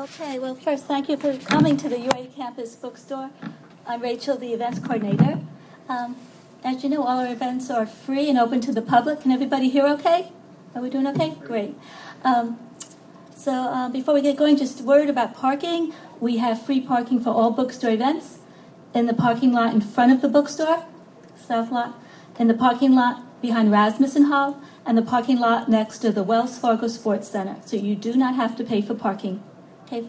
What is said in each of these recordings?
Okay, well, first, thank you for coming to the UA Campus Bookstore. I'm Rachel, the events coordinator. Um, as you know, all our events are free and open to the public. Can everybody hear okay? Are we doing okay? Great. Um, so, uh, before we get going, just a word about parking. We have free parking for all bookstore events in the parking lot in front of the bookstore, south lot, in the parking lot behind Rasmuson Hall, and the parking lot next to the Wells Fargo Sports Center. So you do not have to pay for parking. Okay.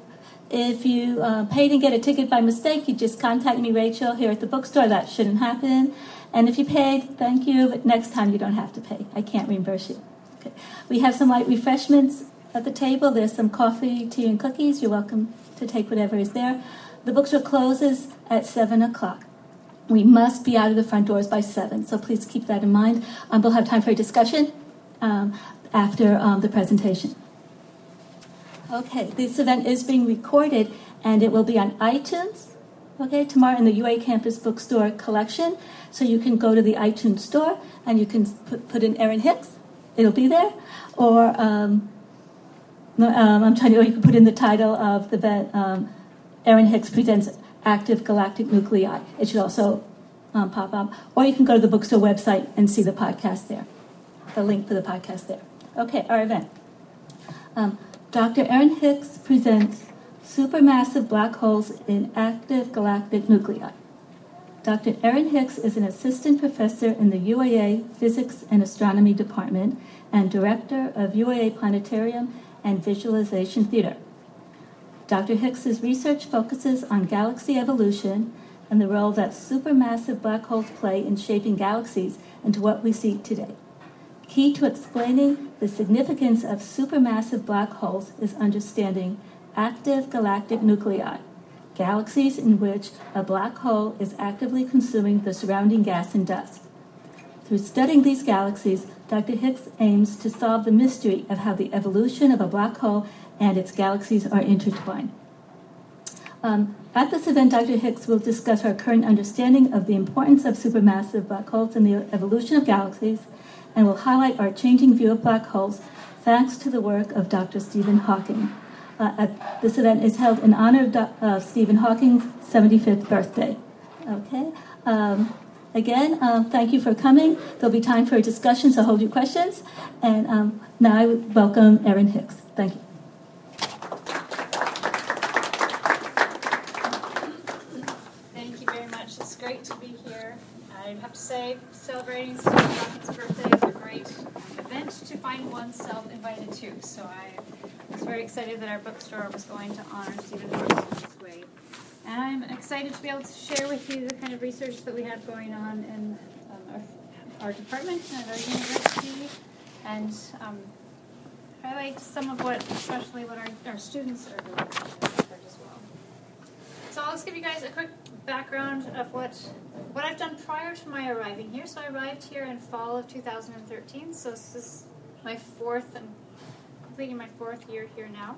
If you uh, paid and get a ticket by mistake, you just contact me, Rachel, here at the bookstore. That shouldn't happen. And if you paid, thank you, but next time you don't have to pay. I can't reimburse you. Okay. We have some light refreshments at the table. There's some coffee, tea, and cookies. You're welcome to take whatever is there. The bookstore closes at 7 o'clock. We must be out of the front doors by 7, so please keep that in mind. Um, we'll have time for a discussion um, after um, the presentation. Okay, this event is being recorded and it will be on iTunes, okay, tomorrow in the UA Campus Bookstore collection. So you can go to the iTunes store and you can put, put in Erin Hicks, it'll be there. Or um, um, I'm trying to, you can put in the title of the event, um, Erin Hicks Presents Active Galactic Nuclei. It should also um, pop up. Or you can go to the bookstore website and see the podcast there, the link for the podcast there. Okay, our event. Dr. Erin Hicks presents Supermassive Black Holes in Active Galactic Nuclei. Dr. Erin Hicks is an assistant professor in the UAA Physics and Astronomy Department and director of UAA Planetarium and Visualization Theater. Dr. Hicks's research focuses on galaxy evolution and the role that supermassive black holes play in shaping galaxies into what we see today. Key to explaining the significance of supermassive black holes is understanding active galactic nuclei, galaxies in which a black hole is actively consuming the surrounding gas and dust. Through studying these galaxies, Dr. Hicks aims to solve the mystery of how the evolution of a black hole and its galaxies are intertwined. Um, at this event, Dr. Hicks will discuss our current understanding of the importance of supermassive black holes in the evolution of galaxies and will highlight our changing view of black holes thanks to the work of Dr. Stephen Hawking. Uh, this event is held in honor of uh, Stephen Hawking's 75th birthday. Okay. Um, again, uh, thank you for coming. There'll be time for a discussion, so hold your questions. And um, now I welcome Erin Hicks. Thank you. I have to say, celebrating Stephen Hawking's birthday is a great event to find oneself invited to. So I was very excited that our bookstore was going to honor Stephen in this way. And I'm excited to be able to share with you the kind of research that we have going on in um, our, our, department and our university, and um, highlight some of what, especially what our, our students are doing as well. So I'll just give you guys a quick background of what what I've done prior to my arriving here. So I arrived here in fall of 2013. So this is my fourth and completing my fourth year here now.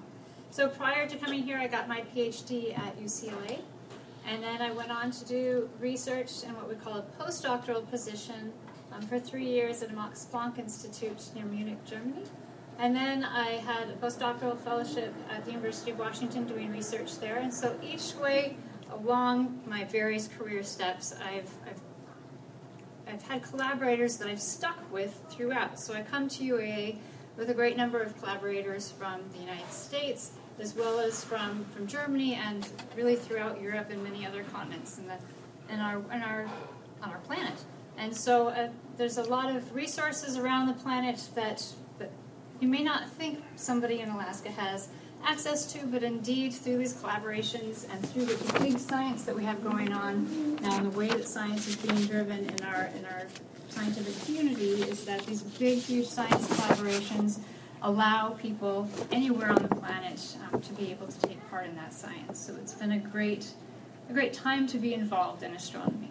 So prior to coming here, I got my PhD at UCLA, and then I went on to do research in what we call a postdoctoral position um, for three years at the Max Planck Institute near Munich, Germany. And then I had a postdoctoral fellowship at the University of Washington doing research there. And so each way along my various career steps, I've, I've, I've had collaborators that I've stuck with throughout. So I come to UAA with a great number of collaborators from the United States, as well as from, from Germany and really throughout Europe and many other continents in, the, in, our, in our, on our planet. And so uh, there's a lot of resources around the planet that, that you may not think somebody in Alaska has access to, but indeed through these collaborations and through the big science that we have going on now, and the way that science is being driven in our in our scientific community is that these big, huge science collaborations allow people anywhere on the planet um, to be able to take part in that science. So it's been a great a great time to be involved in astronomy.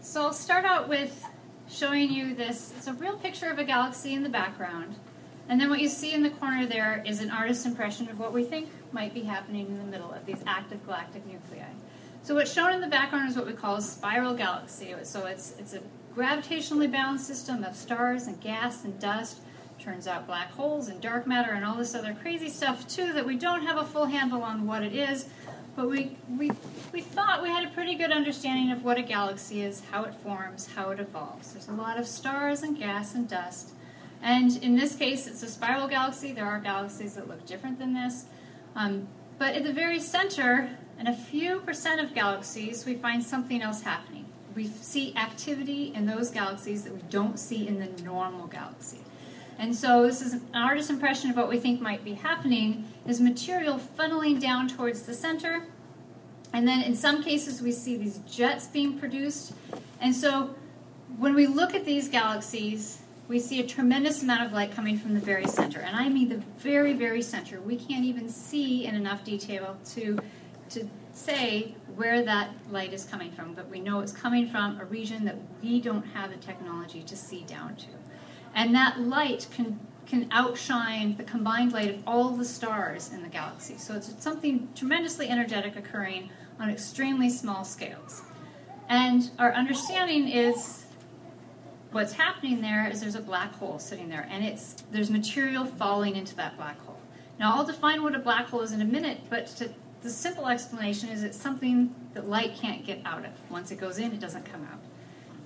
So I'll start out with showing you this. It's a real picture of a galaxy in the background. And then what you see in the corner there is an artist's impression of what we think might be happening in the middle of these active galactic nuclei. So what's shown in the background is what we call a spiral galaxy. So it's, it's a gravitationally balanced system of stars and gas and dust Turns out black holes and dark matter and all this other crazy stuff too that we don't have a full handle on what it is, but we, we, we thought we had a pretty good understanding of what a galaxy is, how it forms, how it evolves. There's a lot of stars and gas and dust. And in this case, it's a spiral galaxy. There are galaxies that look different than this. Um, but at the very center, in a few percent of galaxies, we find something else happening. We see activity in those galaxies that we don't see in the normal galaxy. And so this is an artist's impression of what we think might be happening is material funneling down towards the center. And then in some cases we see these jets being produced. And so when we look at these galaxies, we see a tremendous amount of light coming from the very center. And I mean the very, very center. We can't even see in enough detail to, to say where that light is coming from, but we know it's coming from a region that we don't have the technology to see down to. And that light can, can outshine the combined light of all the stars in the galaxy. So it's something tremendously energetic occurring on extremely small scales. And our understanding is what's happening there is there's a black hole sitting there, and it's there's material falling into that black hole. Now I'll define what a black hole is in a minute, but to, the simple explanation is it's something that light can't get out of. Once it goes in, it doesn't come out.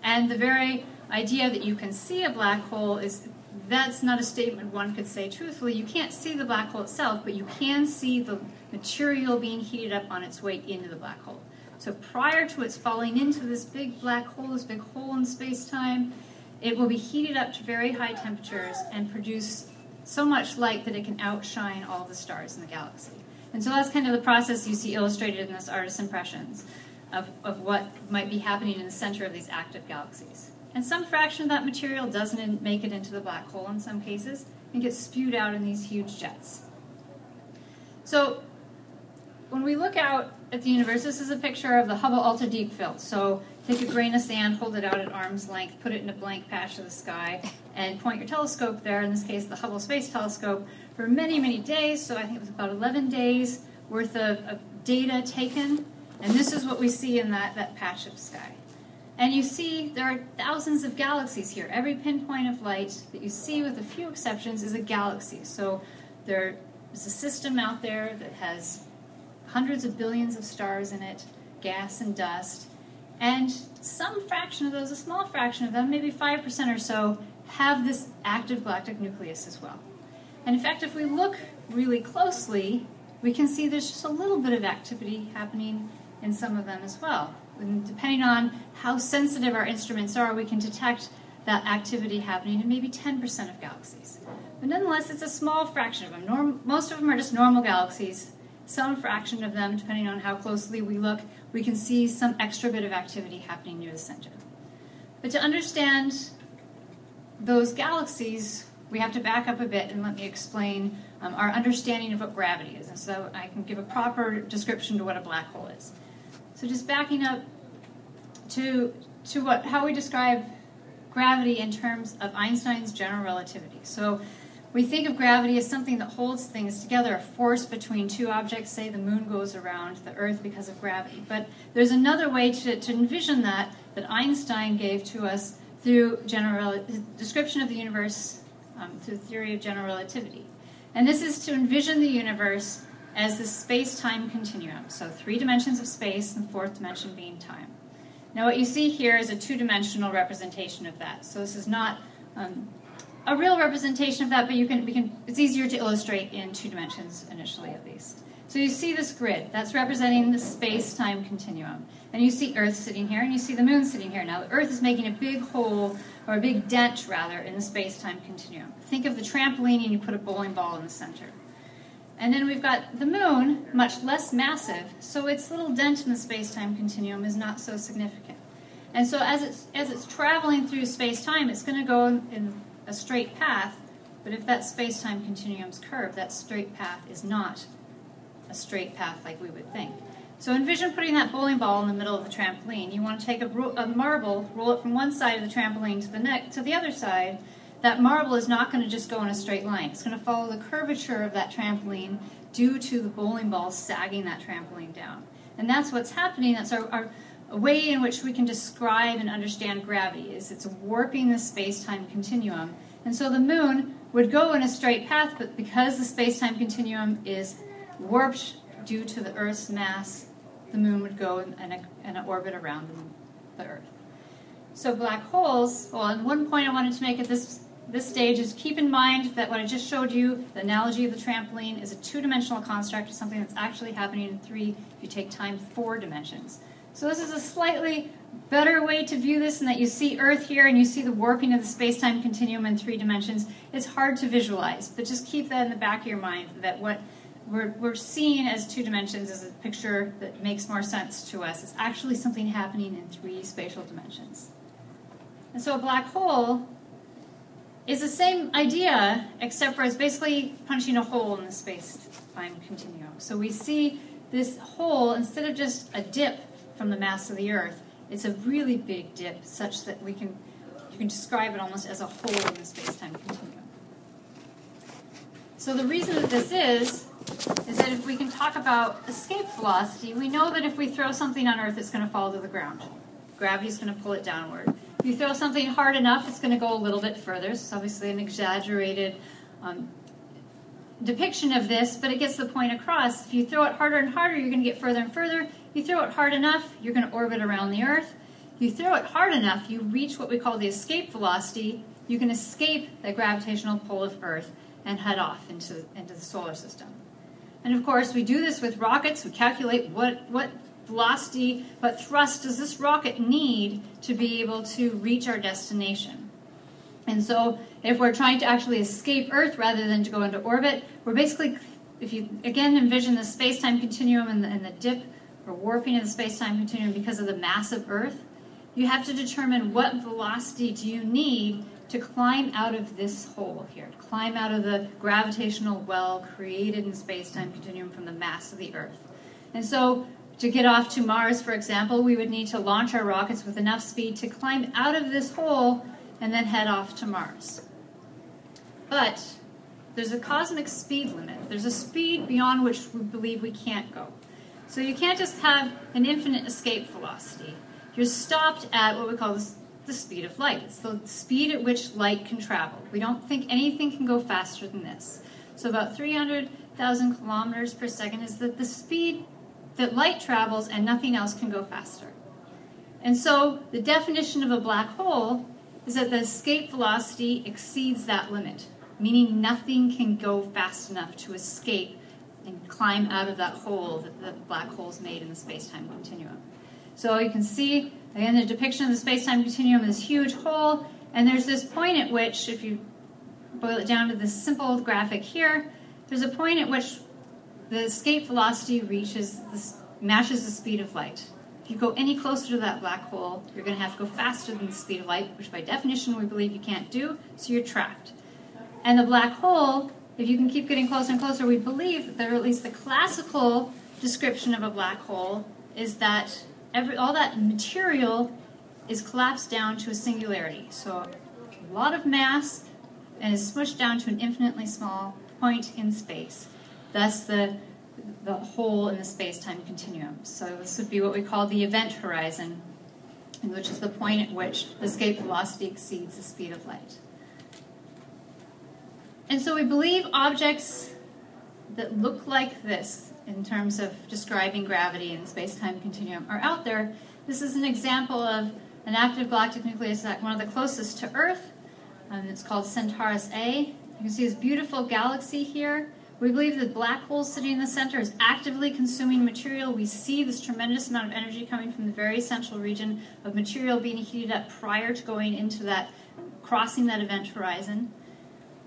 And the very idea that you can see a black hole is that's not a statement one could say truthfully. You can't see the black hole itself, but you can see the material being heated up on its way into the black hole. So prior to its falling into this big black hole, this big hole in space time, it will be heated up to very high temperatures and produce so much light that it can outshine all the stars in the galaxy. And so that's kind of the process you see illustrated in this artist's impressions of, of what might be happening in the center of these active galaxies. And some fraction of that material doesn't make it into the black hole in some cases and gets spewed out in these huge jets. So when we look out at the universe, this is a picture of the Hubble Ultra Deep Field. So take a grain of sand, hold it out at arm's length, put it in a blank patch of the sky, and point your telescope there, in this case the Hubble Space Telescope, for many, many days. So I think it was about 11 days worth of, of data taken. And this is what we see in that, that patch of sky. And you see there are thousands of galaxies here. Every pinpoint of light that you see, with a few exceptions, is a galaxy. So there is a system out there that has hundreds of billions of stars in it, gas and dust. And some fraction of those, a small fraction of them, maybe 5% or so, have this active galactic nucleus as well. And in fact, if we look really closely, we can see there's just a little bit of activity happening in some of them as well. And depending on how sensitive our instruments are, we can detect that activity happening in maybe 10% of galaxies. But nonetheless, it's a small fraction of them. Norm- most of them are just normal galaxies. Some fraction of them, depending on how closely we look, we can see some extra bit of activity happening near the center. But to understand those galaxies, we have to back up a bit and let me explain um, our understanding of what gravity is. And so I can give a proper description to what a black hole is. So just backing up to, to what, how we describe gravity in terms of Einstein's general relativity. So we think of gravity as something that holds things together, a force between two objects. Say the moon goes around the Earth because of gravity. But there's another way to, to envision that that Einstein gave to us through general description of the universe um, through theory of general relativity. And this is to envision the universe as the space time continuum. So, three dimensions of space, and fourth dimension being time. Now, what you see here is a two dimensional representation of that. So, this is not um, a real representation of that, but you can, we can, it's easier to illustrate in two dimensions initially, at least. So, you see this grid, that's representing the space time continuum. And you see Earth sitting here, and you see the moon sitting here. Now, the Earth is making a big hole, or a big dent, rather, in the space time continuum. Think of the trampoline, and you put a bowling ball in the center. And then we've got the moon, much less massive, so its little dent in the space-time continuum is not so significant. And so as it's, as it's traveling through space-time, it's going to go in a straight path, but if that space-time continuum's curved, that straight path is not a straight path like we would think. So envision putting that bowling ball in the middle of the trampoline. You want to take a, a marble, roll it from one side of the trampoline to the neck to the other side, that marble is not going to just go in a straight line. It's going to follow the curvature of that trampoline due to the bowling ball sagging that trampoline down. And that's what's happening. That's our, our a way in which we can describe and understand gravity is it's warping the space-time continuum. And so the moon would go in a straight path, but because the space time continuum is warped due to the Earth's mass, the moon would go in, in, an orbit around the Earth. So black holes, well, and one point I wanted to make at this this stage is keep in mind that what I just showed you, the analogy of the trampoline, is a two-dimensional construct, of something that's actually happening in three if you take time four dimensions. So this is a slightly better way to view this in that you see Earth here and you see the warping of the space-time continuum in three dimensions. It's hard to visualize, but just keep that in the back of your mind that what we're, we're seeing as two dimensions is a picture that makes more sense to us. It's actually something happening in three spatial dimensions. And so a black hole is the same idea, except for it's basically punching a hole in the space-time continuum. So we see this hole, instead of just a dip from the mass of the Earth, it's a really big dip, such that we can you can describe it almost as a hole in the space-time continuum. So the reason that this is is that if we can talk about escape velocity, we know that if we throw something on Earth, it's going to fall to the ground. Gravity is going to pull it downward. If you throw something hard enough, it's going to go a little bit further. So it's obviously an exaggerated um, depiction of this, but it gets the point across. If you throw it harder and harder, you're going to get further and further. If you throw it hard enough, you're going to orbit around the Earth. You throw it hard enough, you reach what we call the escape velocity. You can escape the gravitational pull of Earth and head off into, into the solar system. And of course, we do this with rockets. We calculate what, what velocity, what thrust does this rocket need to be able to reach our destination. And so, if we're trying to actually escape Earth rather than to go into orbit, we're basically, if you again envision the space time continuum and the, and the dip or warping of the space time continuum because of the mass of Earth, you have to determine what velocity do you need to climb out of this hole here, to climb out of the gravitational well created in space-time continuum from the mass of the Earth. And so to get off to Mars, for example, we would need to launch our rockets with enough speed to climb out of this hole and then head off to Mars. But there's a cosmic speed limit. There's a speed beyond which we believe we can't go. So you can't just have an infinite escape velocity. You're stopped at what we call this the speed of light. It's the speed at which light can travel. We don't think anything can go faster than this. So about 300,000 kilometers per second is the, the speed that light travels and nothing else can go faster. And so the definition of a black hole is that the escape velocity exceeds that limit, meaning nothing can go fast enough to escape and climb out of that hole that the black hole's made in the space-time continuum. So you can see Again, the depiction of the space-time continuum is huge hole, and there's this point at which, if you boil it down to this simple graphic here, there's a point at which the escape velocity reaches matches the speed of light. If you go any closer to that black hole, you're going to have to go faster than the speed of light, which by definition we believe you can't do, so you're trapped. And the black hole, if you can keep getting closer and closer, we believe that, or at least the classical description of a black hole, is that every, all that material is collapsed down to a singularity. So a lot of mass and is smushed down to an infinitely small point in space. Thus the the hole in the space-time continuum. So this would be what we call the event horizon, which is the point at which the escape velocity exceeds the speed of light. And so we believe objects that look like this in terms of describing gravity and space-time continuum are out there. This is an example of an active galactic nucleus, one of the closest to Earth. Um, it's called Centaurus A. You can see this beautiful galaxy here. We believe the black hole sitting in the center is actively consuming material. We see this tremendous amount of energy coming from the very central region of material being heated up prior to going into that, crossing that event horizon.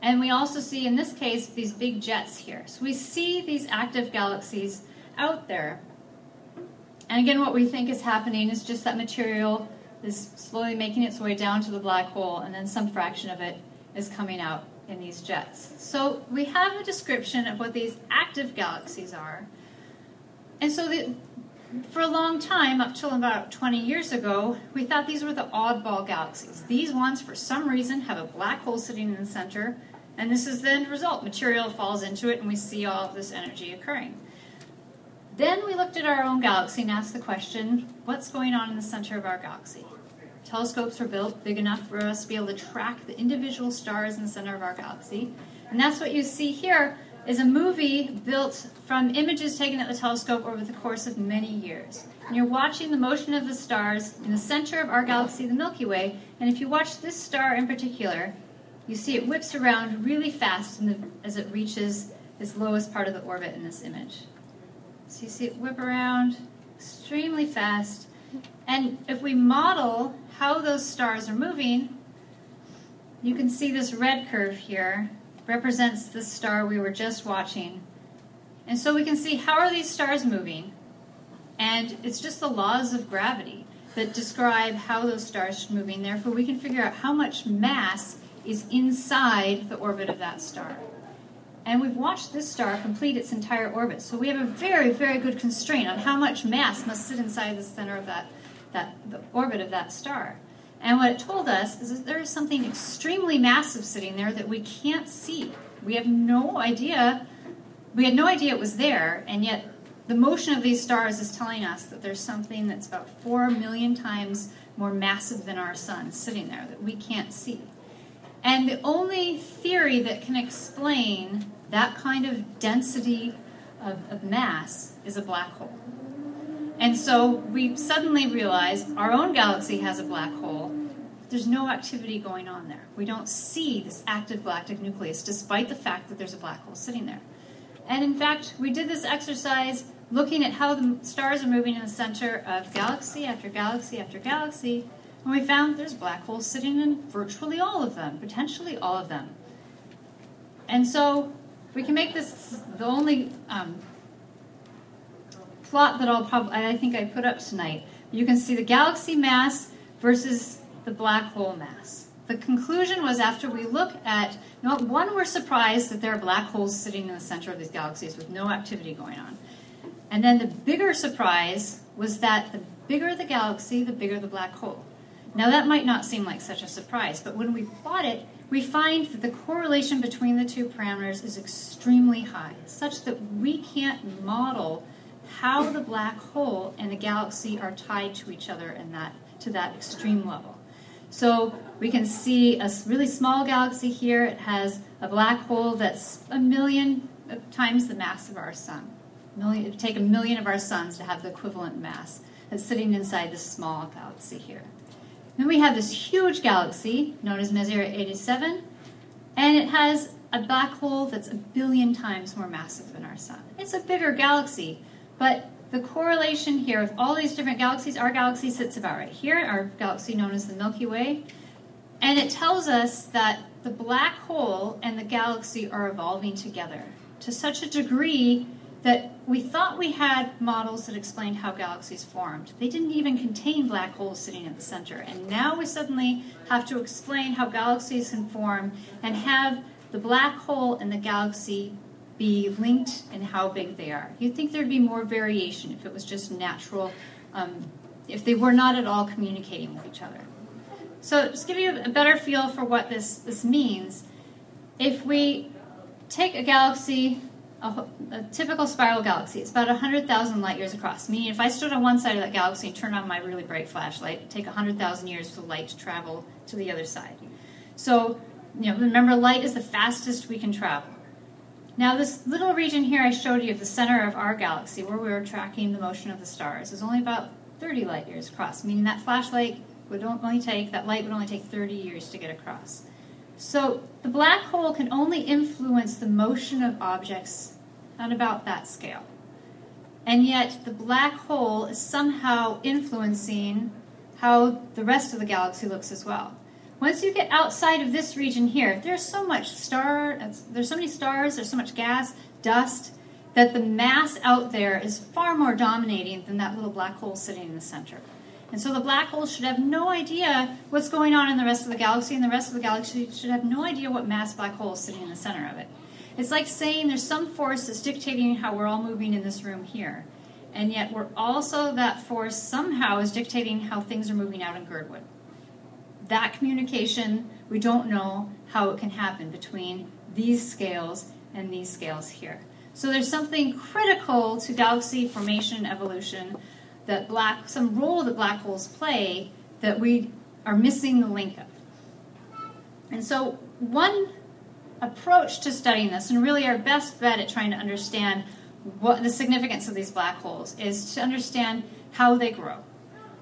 And we also see, in this case, these big jets here. So we see these active galaxies out there. And again, what we think is happening is just that material is slowly making its way down to the black hole, and then some fraction of it is coming out in these jets. So we have a description of what these active galaxies are. And so the, for a long time, up till about 20 years ago, we thought these were the oddball galaxies. These ones, for some reason, have a black hole sitting in the center and this is the end result. Material falls into it, and we see all of this energy occurring. Then we looked at our own galaxy and asked the question what's going on in the center of our galaxy? telescopes were built big enough for us to be able to track the individual stars in the center of our galaxy. And that's what you see here is a movie built from images taken at the telescope over the course of many years. And you're watching the motion of the stars in the center of our galaxy, the Milky Way. And if you watch this star in particular, you see it whips around really fast the, as it reaches its lowest part of the orbit in this image. So you see it whip around extremely fast. And if we model how those stars are moving, you can see this red curve here represents the star we were just watching. And so we can see how are these stars moving? And it's just the laws of gravity that describe how those stars are moving. Therefore, we can figure out how much mass is inside the orbit of that star. And we've watched this star complete its entire orbit. So we have a very, very good constraint on how much mass must sit inside the center of that, that the orbit of that star. And what it told us is that there is something extremely massive sitting there that we can't see. We have no idea. We had no idea it was there, and yet the motion of these stars is telling us that there's something that's about four million times more massive than our sun sitting there that we can't see. And the only theory that can explain that kind of density of, of mass is a black hole. And so we suddenly realize our own galaxy has a black hole. There's no activity going on there. We don't see this active galactic nucleus, despite the fact that there's a black hole sitting there. And in fact, we did this exercise looking at how the stars are moving in the center of galaxy after galaxy after galaxy, and we found there's black holes sitting in virtually all of them, potentially all of them. And so we can make this the only um, plot that I'll probably, I think I put up tonight. You can see the galaxy mass versus the black hole mass. The conclusion was after we look at, you know, one, we're surprised that there are black holes sitting in the center of these galaxies with no activity going on. And then the bigger surprise was that the bigger the galaxy, the bigger the black hole. Now, that might not seem like such a surprise, but when we plot it, we find that the correlation between the two parameters is extremely high, such that we can't model how the black hole and the galaxy are tied to each other in that, to that extreme level. So we can see a really small galaxy here. It has a black hole that's a million uh, times the mass of our sun. Million, it would take a million of our suns to have the equivalent mass that's sitting inside this small galaxy here. Then we have this huge galaxy known as Messier 87, and it has a black hole that's a billion times more massive than our sun. It's a bigger galaxy, but the correlation here with all these different galaxies, our galaxy sits about right here, our galaxy known as the Milky Way, and it tells us that the black hole and the galaxy are evolving together to such a degree that we thought we had models that explained how galaxies formed. They didn't even contain black holes sitting at the center. And now we suddenly have to explain how galaxies can form and have the black hole and the galaxy be linked and how big they are. You'd think there'd be more variation if it was just natural, um, if they were not at all communicating with each other. So, just give you a better feel for what this, this means, if we take a galaxy a, a, typical spiral galaxy. It's about 100,000 light years across. Meaning, if I stood on one side of that galaxy and turned on my really bright flashlight, it'd take 100,000 years for light to travel to the other side. So, you know, remember, light is the fastest we can travel. Now, this little region here I showed you of the center of our galaxy, where we were tracking the motion of the stars, is only about 30 light years across. Meaning that flashlight would only take that light would only take 30 years to get across. So the black hole can only influence the motion of objects on about that scale. And yet the black hole is somehow influencing how the rest of the galaxy looks as well. Once you get outside of this region here, there's so much star, there's so many stars, there's so much gas, dust, that the mass out there is far more dominating than that little black hole sitting in the center. And so the black hole should have no idea what's going on in the rest of the galaxy, and the rest of the galaxy should have no idea what mass black hole is sitting in the center of it. It's like saying there's some force that's dictating how we're all moving in this room here. And yet we're also, that force somehow is dictating how things are moving out in Girdwood. That communication, we don't know how it can happen between these scales and these scales here. So there's something critical to galaxy formation evolution that black some role that black holes play that we are missing the link of. And so, one approach to studying this, and really our best bet at trying to understand what the significance of these black holes, is to understand how they grow.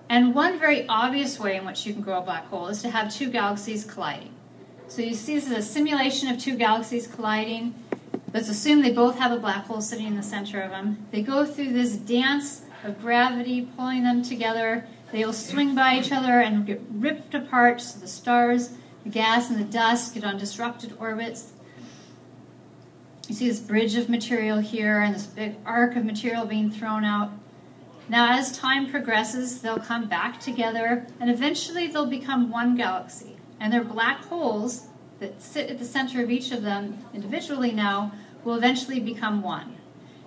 And one very obvious way in which you can grow a black hole is to have two galaxies colliding. So you see this is a simulation of two galaxies colliding. Let's assume they both have a black hole sitting in the center of them. They go through this dance of gravity pulling them together. They'll swing by each other and get ripped apart. So the stars, the gas, and the dust get on disrupted orbits. You see this bridge of material here and this big arc of material being thrown out. Now, as time progresses, they'll come back together and eventually they'll become one galaxy. And their black holes that sit at the center of each of them individually now will eventually become one.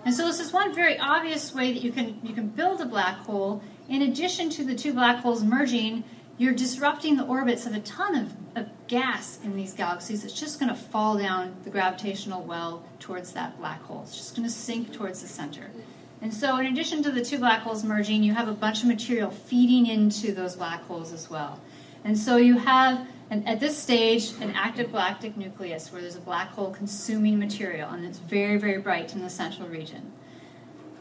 And so this is one very obvious way that you can you can build a black hole. In addition to the two black holes merging, you're disrupting the orbits of a ton of, of gas in these galaxies. It's just going to fall down the gravitational well towards that black hole. It's just going to sink towards the center. And so, in addition to the two black holes merging, you have a bunch of material feeding into those black holes as well. And so, you have and at this stage, an active galactic nucleus where there's a black hole consuming material, and it's very, very bright in the central region.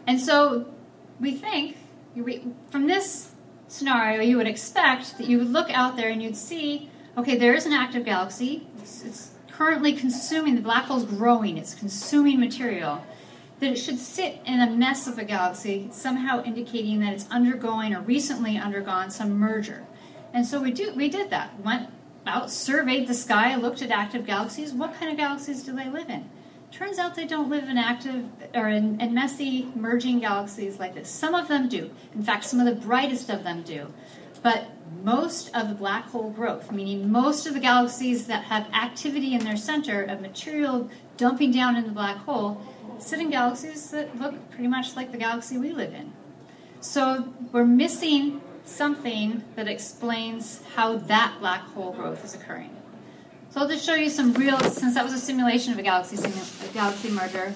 And so we think, from this scenario, you would expect that you would look out there and you'd see, okay, there is an active galaxy. It's, it's currently consuming, the black hole's growing, it's consuming material. That it should sit in a mess of a galaxy, somehow indicating that it's undergoing or recently undergone some merger. And so we do we did that. Went out, surveyed the sky, looked at active galaxies. What kind of galaxies do they live in? Turns out they don't live in active or in, in, messy merging galaxies like this. Some of them do. In fact, some of the brightest of them do. But most of the black hole growth, meaning most of the galaxies that have activity in their center of material dumping down in the black hole, sit in galaxies that look pretty much like the galaxy we live in. So we're missing something that explains how that black hole growth is occurring. So I'll just show you some real, since that was a simulation of a galaxy, a galaxy merger,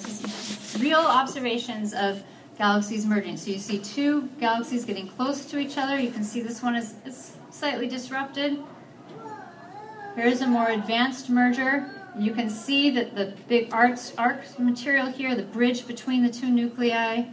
real observations of galaxies merging. So you see two galaxies getting close to each other. You can see this one is, is slightly disrupted. Here's a more advanced merger. You can see that the big arc, arc material here, the bridge between the two nuclei,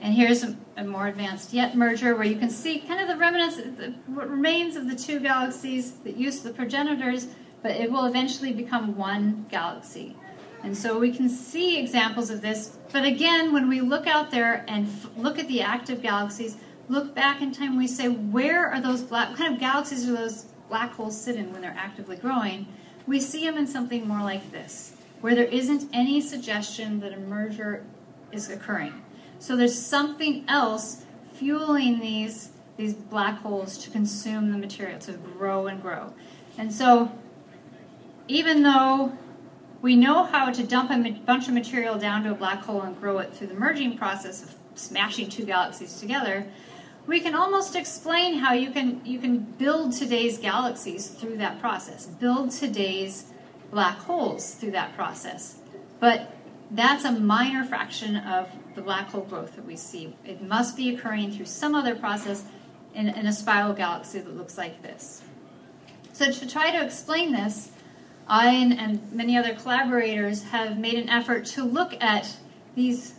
and here's a, a, more advanced yet merger where you can see kind of the remnants, the, what remains of the two galaxies that used the progenitors, but it will eventually become one galaxy. And so we can see examples of this. But again, when we look out there and look at the active galaxies, look back in time, we say, where are those black, kind of galaxies do those black holes sit in when they're actively growing? We see them in something more like this, where there isn't any suggestion that a merger is occurring. So there's something else fueling these these black holes to consume the material, to grow and grow. And so even though we know how to dump a bunch of material down to a black hole and grow it through the merging process of smashing two galaxies together, we can almost explain how you can you can build today's galaxies through that process, build today's black holes through that process. But that's a minor fraction of the black hole growth that we see. It must be occurring through some other process in, in a spiral galaxy that looks like this. So, to try to explain this, I and, and many other collaborators have made an effort to look at these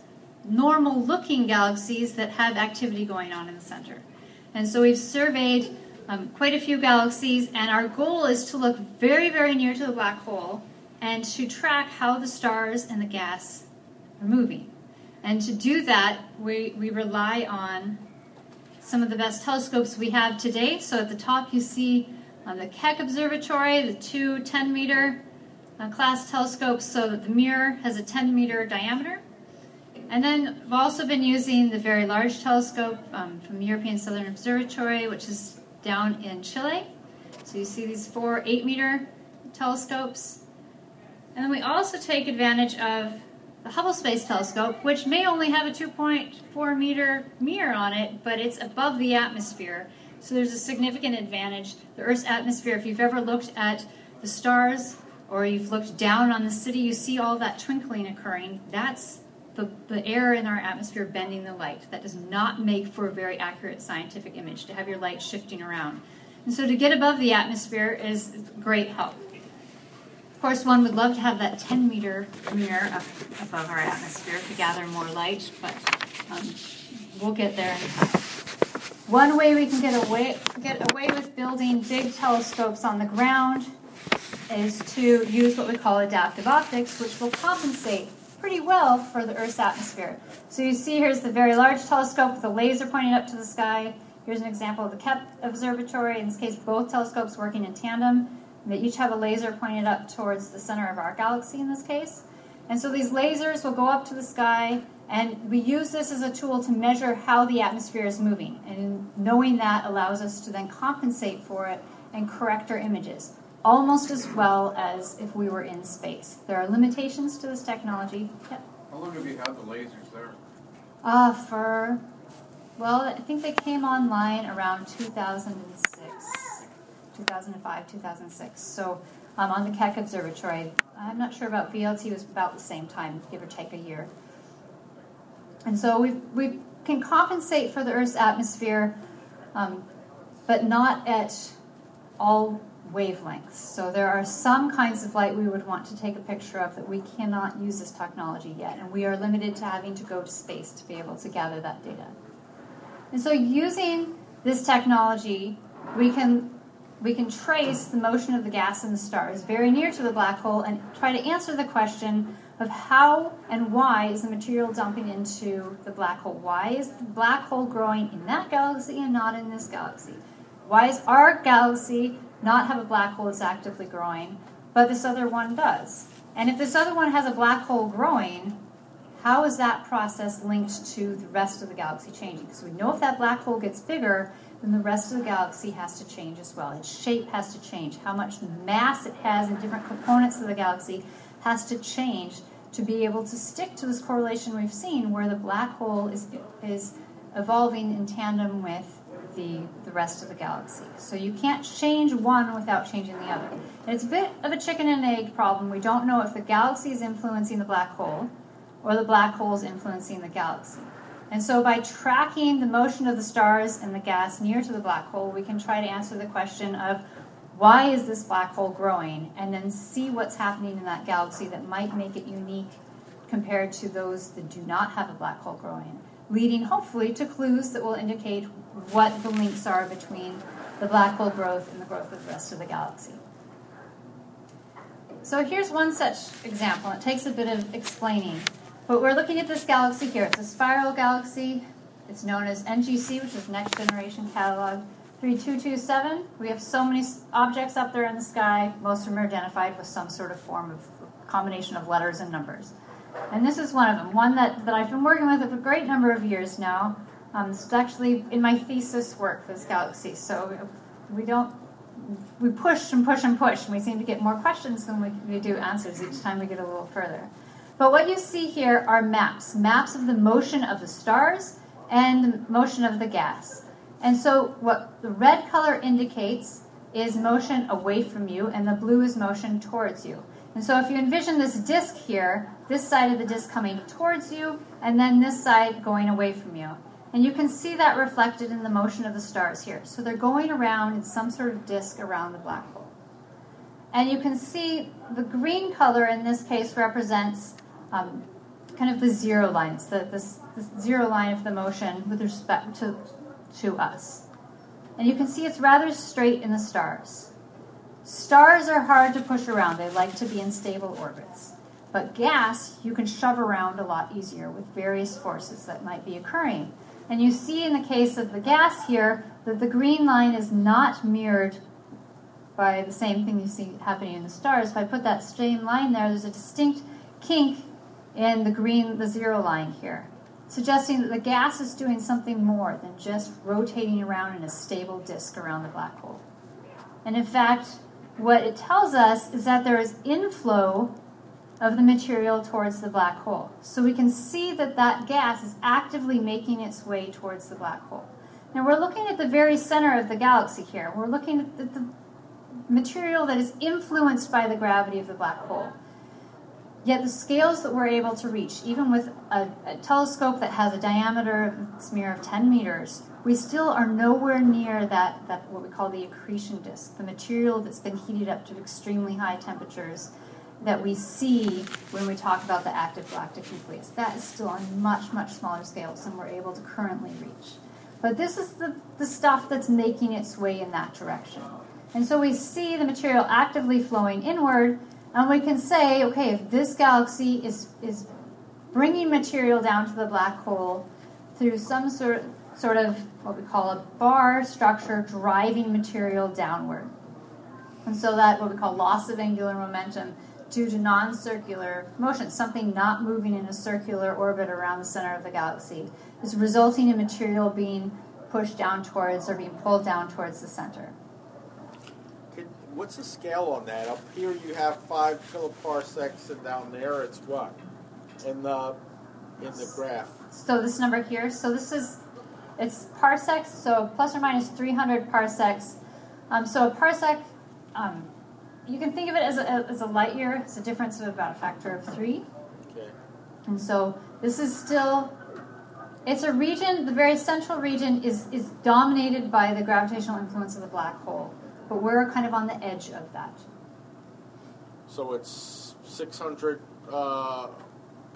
normal looking galaxies that have activity going on in the center. And so we've surveyed um, quite a few galaxies, and our goal is to look very, very near to the black hole and to track how the stars and the gas are moving. And to do that, we, we rely on some of the best telescopes we have today. So at the top, you see um, the Keck Observatory, the two 10 meter uh, class telescopes, so that the mirror has a 10 meter diameter. And then we've also been using the Very Large Telescope um, from the European Southern Observatory, which is down in Chile. So you see these four 8 meter telescopes. And then we also take advantage of the Hubble Space Telescope, which may only have a 2.4 meter mirror on it, but it's above the atmosphere. So there's a significant advantage. The Earth's atmosphere, if you've ever looked at the stars or you've looked down on the city, you see all that twinkling occurring. That's the, the air in our atmosphere bending the light. That does not make for a very accurate scientific image to have your light shifting around. And so to get above the atmosphere is great help. Of course, one would love to have that 10 meter mirror up above our atmosphere to gather more light, but um, we'll get there. One way we can get away, get away with building big telescopes on the ground is to use what we call adaptive optics, which will compensate pretty well for the Earth's atmosphere. So you see here's the very large telescope with a laser pointing up to the sky. Here's an example of the Keck Observatory. In this case, both telescopes working in tandem. They each have a laser pointed up towards the center of our galaxy in this case. And so these lasers will go up to the sky, and we use this as a tool to measure how the atmosphere is moving. And knowing that allows us to then compensate for it and correct our images almost as well as if we were in space. There are limitations to this technology. Yep. How long have you had the lasers there? Uh, for, well, I think they came online around 2006, 2005, 2006. So um, on the Keck Observatory. I'm not sure about VLT, was about the same time, give or take a year. And so we we can compensate for the Earth's atmosphere, um, but not at all wavelengths. So there are some kinds of light we would want to take a picture of that we cannot use this technology yet, and we are limited to having to go to space to be able to gather that data. And so using this technology, we can we can trace the motion of the gas in the stars very near to the black hole and try to answer the question of how and why is the material dumping into the black hole? Why is the black hole growing in that galaxy and not in this galaxy? Why is our galaxy not have a black hole that's actively growing, but this other one does. And if this other one has a black hole growing, how is that process linked to the rest of the galaxy changing? Because we know if that black hole gets bigger, then the rest of the galaxy has to change as well. Its shape has to change. How much mass it has in different components of the galaxy has to change to be able to stick to this correlation we've seen where the black hole is, is evolving in tandem with the, the rest of the galaxy. So you can't change one without changing the other. And it's a bit of a chicken and egg problem. We don't know if the galaxy is influencing the black hole or the black hole is influencing the galaxy. And so by tracking the motion of the stars and the gas near to the black hole, we can try to answer the question of why is this black hole growing and then see what's happening in that galaxy that might make it unique compared to those that do not have a black hole growing leading hopefully to clues that will indicate what the links are between the black hole growth and the growth of the rest of the galaxy. So here's one such example. It takes a bit of explaining. But we're looking at this galaxy here. It's a spiral galaxy. It's known as NGC, which is Next Generation Catalog 3227. We have so many objects up there in the sky. Most of them are identified with some sort of form of combination of letters and numbers. And this is one of them, one that, that I've been working with for a great number of years now. Um, it's actually in my thesis work for this galaxy. So we don't, we push and push and push, and we seem to get more questions than we, we do answers each time we get a little further. But what you see here are maps maps of the motion of the stars and the motion of the gas. And so what the red color indicates is motion away from you, and the blue is motion towards you. And so if you envision this disk here, this side of the disk coming towards you, and then this side going away from you. And you can see that reflected in the motion of the stars here. So they're going around in some sort of disk around the black hole. And you can see the green color in this case represents um, kind of the zero line. The zero line of the motion with respect to, to us. And you can see it's rather straight in the stars. Stars are hard to push around, they like to be in stable orbits. But gas, you can shove around a lot easier with various forces that might be occurring. And you see in the case of the gas here that the green line is not mirrored by the same thing you see happening in the stars. If I put that same line there, there's a distinct kink in the green, the zero line here, suggesting that the gas is doing something more than just rotating around in a stable disk around the black hole. And in fact, what it tells us is that there is inflow of the material towards the black hole. So we can see that that gas is actively making its way towards the black hole. Now we're looking at the very center of the galaxy here. We're looking at the material that is influenced by the gravity of the black hole. Yet the scales that we're able to reach, even with a, a telescope that has a diameter smear of 10 meters, we still are nowhere near that, that what we call the accretion disk, the material that's been heated up to extremely high temperatures that we see when we talk about the active galactic nucleus. That is still on much, much smaller scales than we're able to currently reach. But this is the, the stuff that's making its way in that direction. And so we see the material actively flowing inward, and we can say, okay, if this galaxy is, is bringing material down to the black hole through some sort, sort of what we call a bar structure driving material downward. And so that what we call loss of angular momentum due to non-circular motion, something not moving in a circular orbit around the center of the galaxy, is resulting in material being pushed down towards or being pulled down towards the center. What's the scale on that? Up here you have five kiloparsecs, and down there it's what? In the in the graph. So this number here. So this is it's parsecs. So plus or minus 300 parsecs. Um, so a parsec um, you can think of it as a, as a light year. It's a difference of about a factor of three. Okay. And so this is still, it's a region, the very central region is, is dominated by the gravitational influence of the black hole. But we're kind of on the edge of that. So it's 600 uh,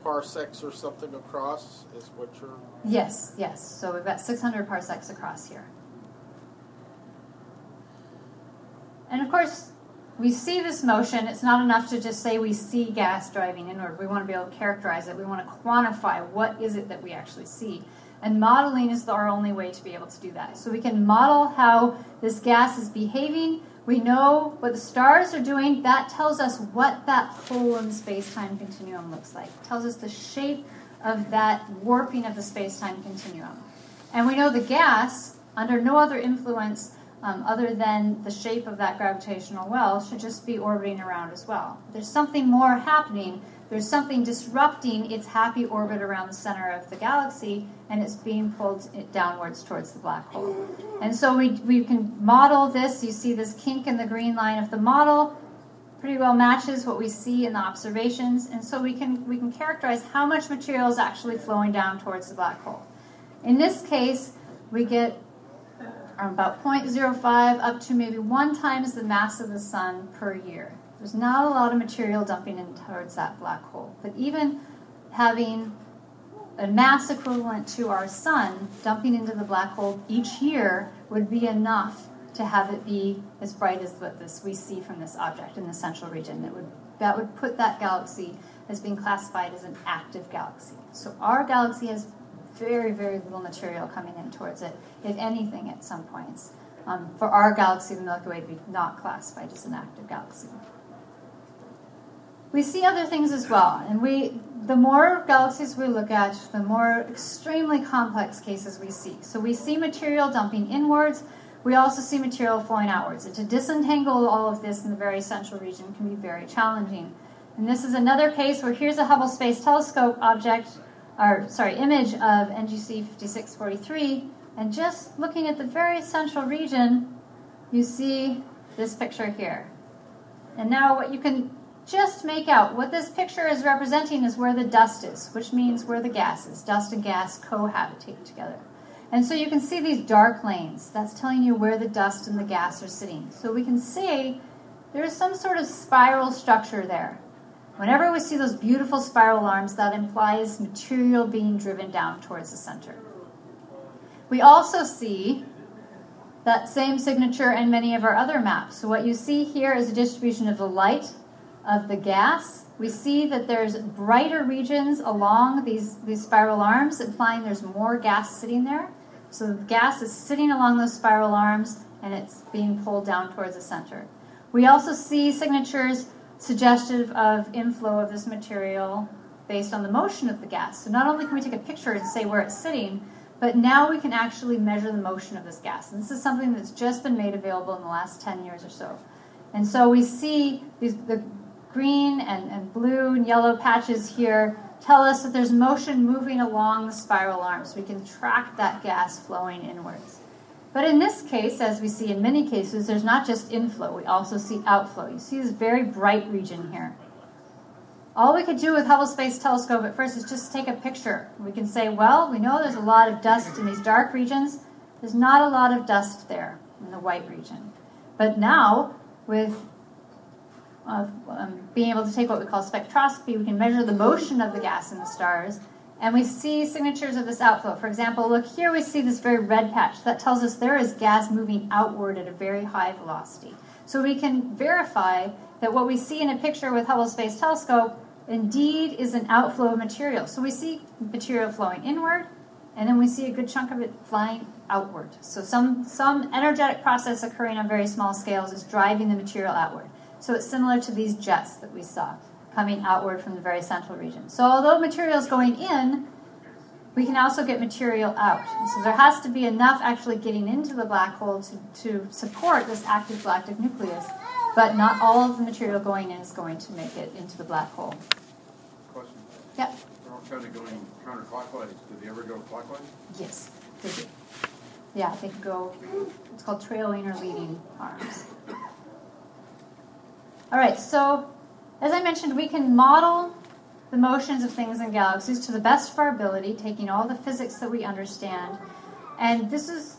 parsecs or something across, is what you're. Yes, yes. So we've got 600 parsecs across here. And of course, we see this motion. It's not enough to just say we see gas driving inward. We want to be able to characterize it. We want to quantify what is it that we actually see. And modeling is our only way to be able to do that. So we can model how this gas is behaving. We know what the stars are doing. That tells us what that hole in the space-time continuum looks like. It tells us the shape of that warping of the space-time continuum. And we know the gas, under no other influence, um, other than the shape of that gravitational well, should just be orbiting around as well. There's something more happening. There's something disrupting its happy orbit around the center of the galaxy, and it's being pulled downwards towards the black hole. And so we, we can model this. You see this kink in the green line of the model pretty well matches what we see in the observations, and so we can we can characterize how much material is actually flowing down towards the black hole. In this case, we get about 0.05 up to maybe one times the mass of the sun per year. There's not a lot of material dumping in towards that black hole. But even having a mass equivalent to our sun dumping into the black hole each year would be enough to have it be as bright as what this we see from this object in the central region. That would that would put that galaxy as being classified as an active galaxy. So our galaxy has very, very little material coming in towards it, if anything, at some points. Um, for our galaxy, the Milky Way, to be not classified as an active galaxy. We see other things as well, and we the more galaxies we look at, the more extremely complex cases we see. So we see material dumping inwards. We also see material flowing outwards. And to disentangle all of this in the very central region can be very challenging. And this is another case where here's a Hubble Space Telescope object or sorry, image of NGC 5643, and just looking at the very central region, you see this picture here. And now what you can just make out, what this picture is representing is where the dust is, which means where the gas is. Dust and gas cohabitate together. And so you can see these dark lanes. That's telling you where the dust and the gas are sitting. So we can see there's some sort of spiral structure there. Whenever we see those beautiful spiral arms, that implies material being driven down towards the center. We also see that same signature in many of our other maps. So what you see here is a distribution of the light, of the gas. We see that there's brighter regions along these, these spiral arms, implying there's more gas sitting there. So the gas is sitting along those spiral arms and it's being pulled down towards the center. We also see signatures suggestive of inflow of this material based on the motion of the gas. So not only can we take a picture and say where it's sitting, but now we can actually measure the motion of this gas. And this is something that's just been made available in the last 10 years or so. And so we see these, the green and, and blue and yellow patches here tell us that there's motion moving along the spiral arms. We can track that gas flowing inwards. But in this case, as we see in many cases, there's not just inflow, we also see outflow. You see this very bright region here. all we could do with Hubble Space Telescope at first is just take a picture. We can say, well, we know there's a lot of dust in these dark regions. There's not a lot of dust there in the white region. But now, with uh, um, being able to take what we call spectroscopy, we can measure the motion of the gas in the stars, and we see signatures of this outflow. For example, look here, we see this very red patch. That tells us there is gas moving outward at a very high velocity. So we can verify that what we see in a picture with Hubble Space Telescope indeed is an outflow of material. So we see material flowing inward, and then we see a good chunk of it flying outward. So some, some energetic process occurring on very small scales is driving the material outward. So it's similar to these jets that we saw coming outward from the very central region. So although material is going in, we can also get material out. So there has to be enough actually getting into the black hole to, to support this active galactic nucleus, but not all of the material going in is going to make it into the black hole. Question. Yep. They're all kind of going counterclockwise. Do they ever go clockwise? Yes, they do. Yeah, they can go, it's called trailing or leading arms. All right, so as I mentioned, we can model the motions of things in galaxies to the best of our ability, taking all the physics that we understand. And this is,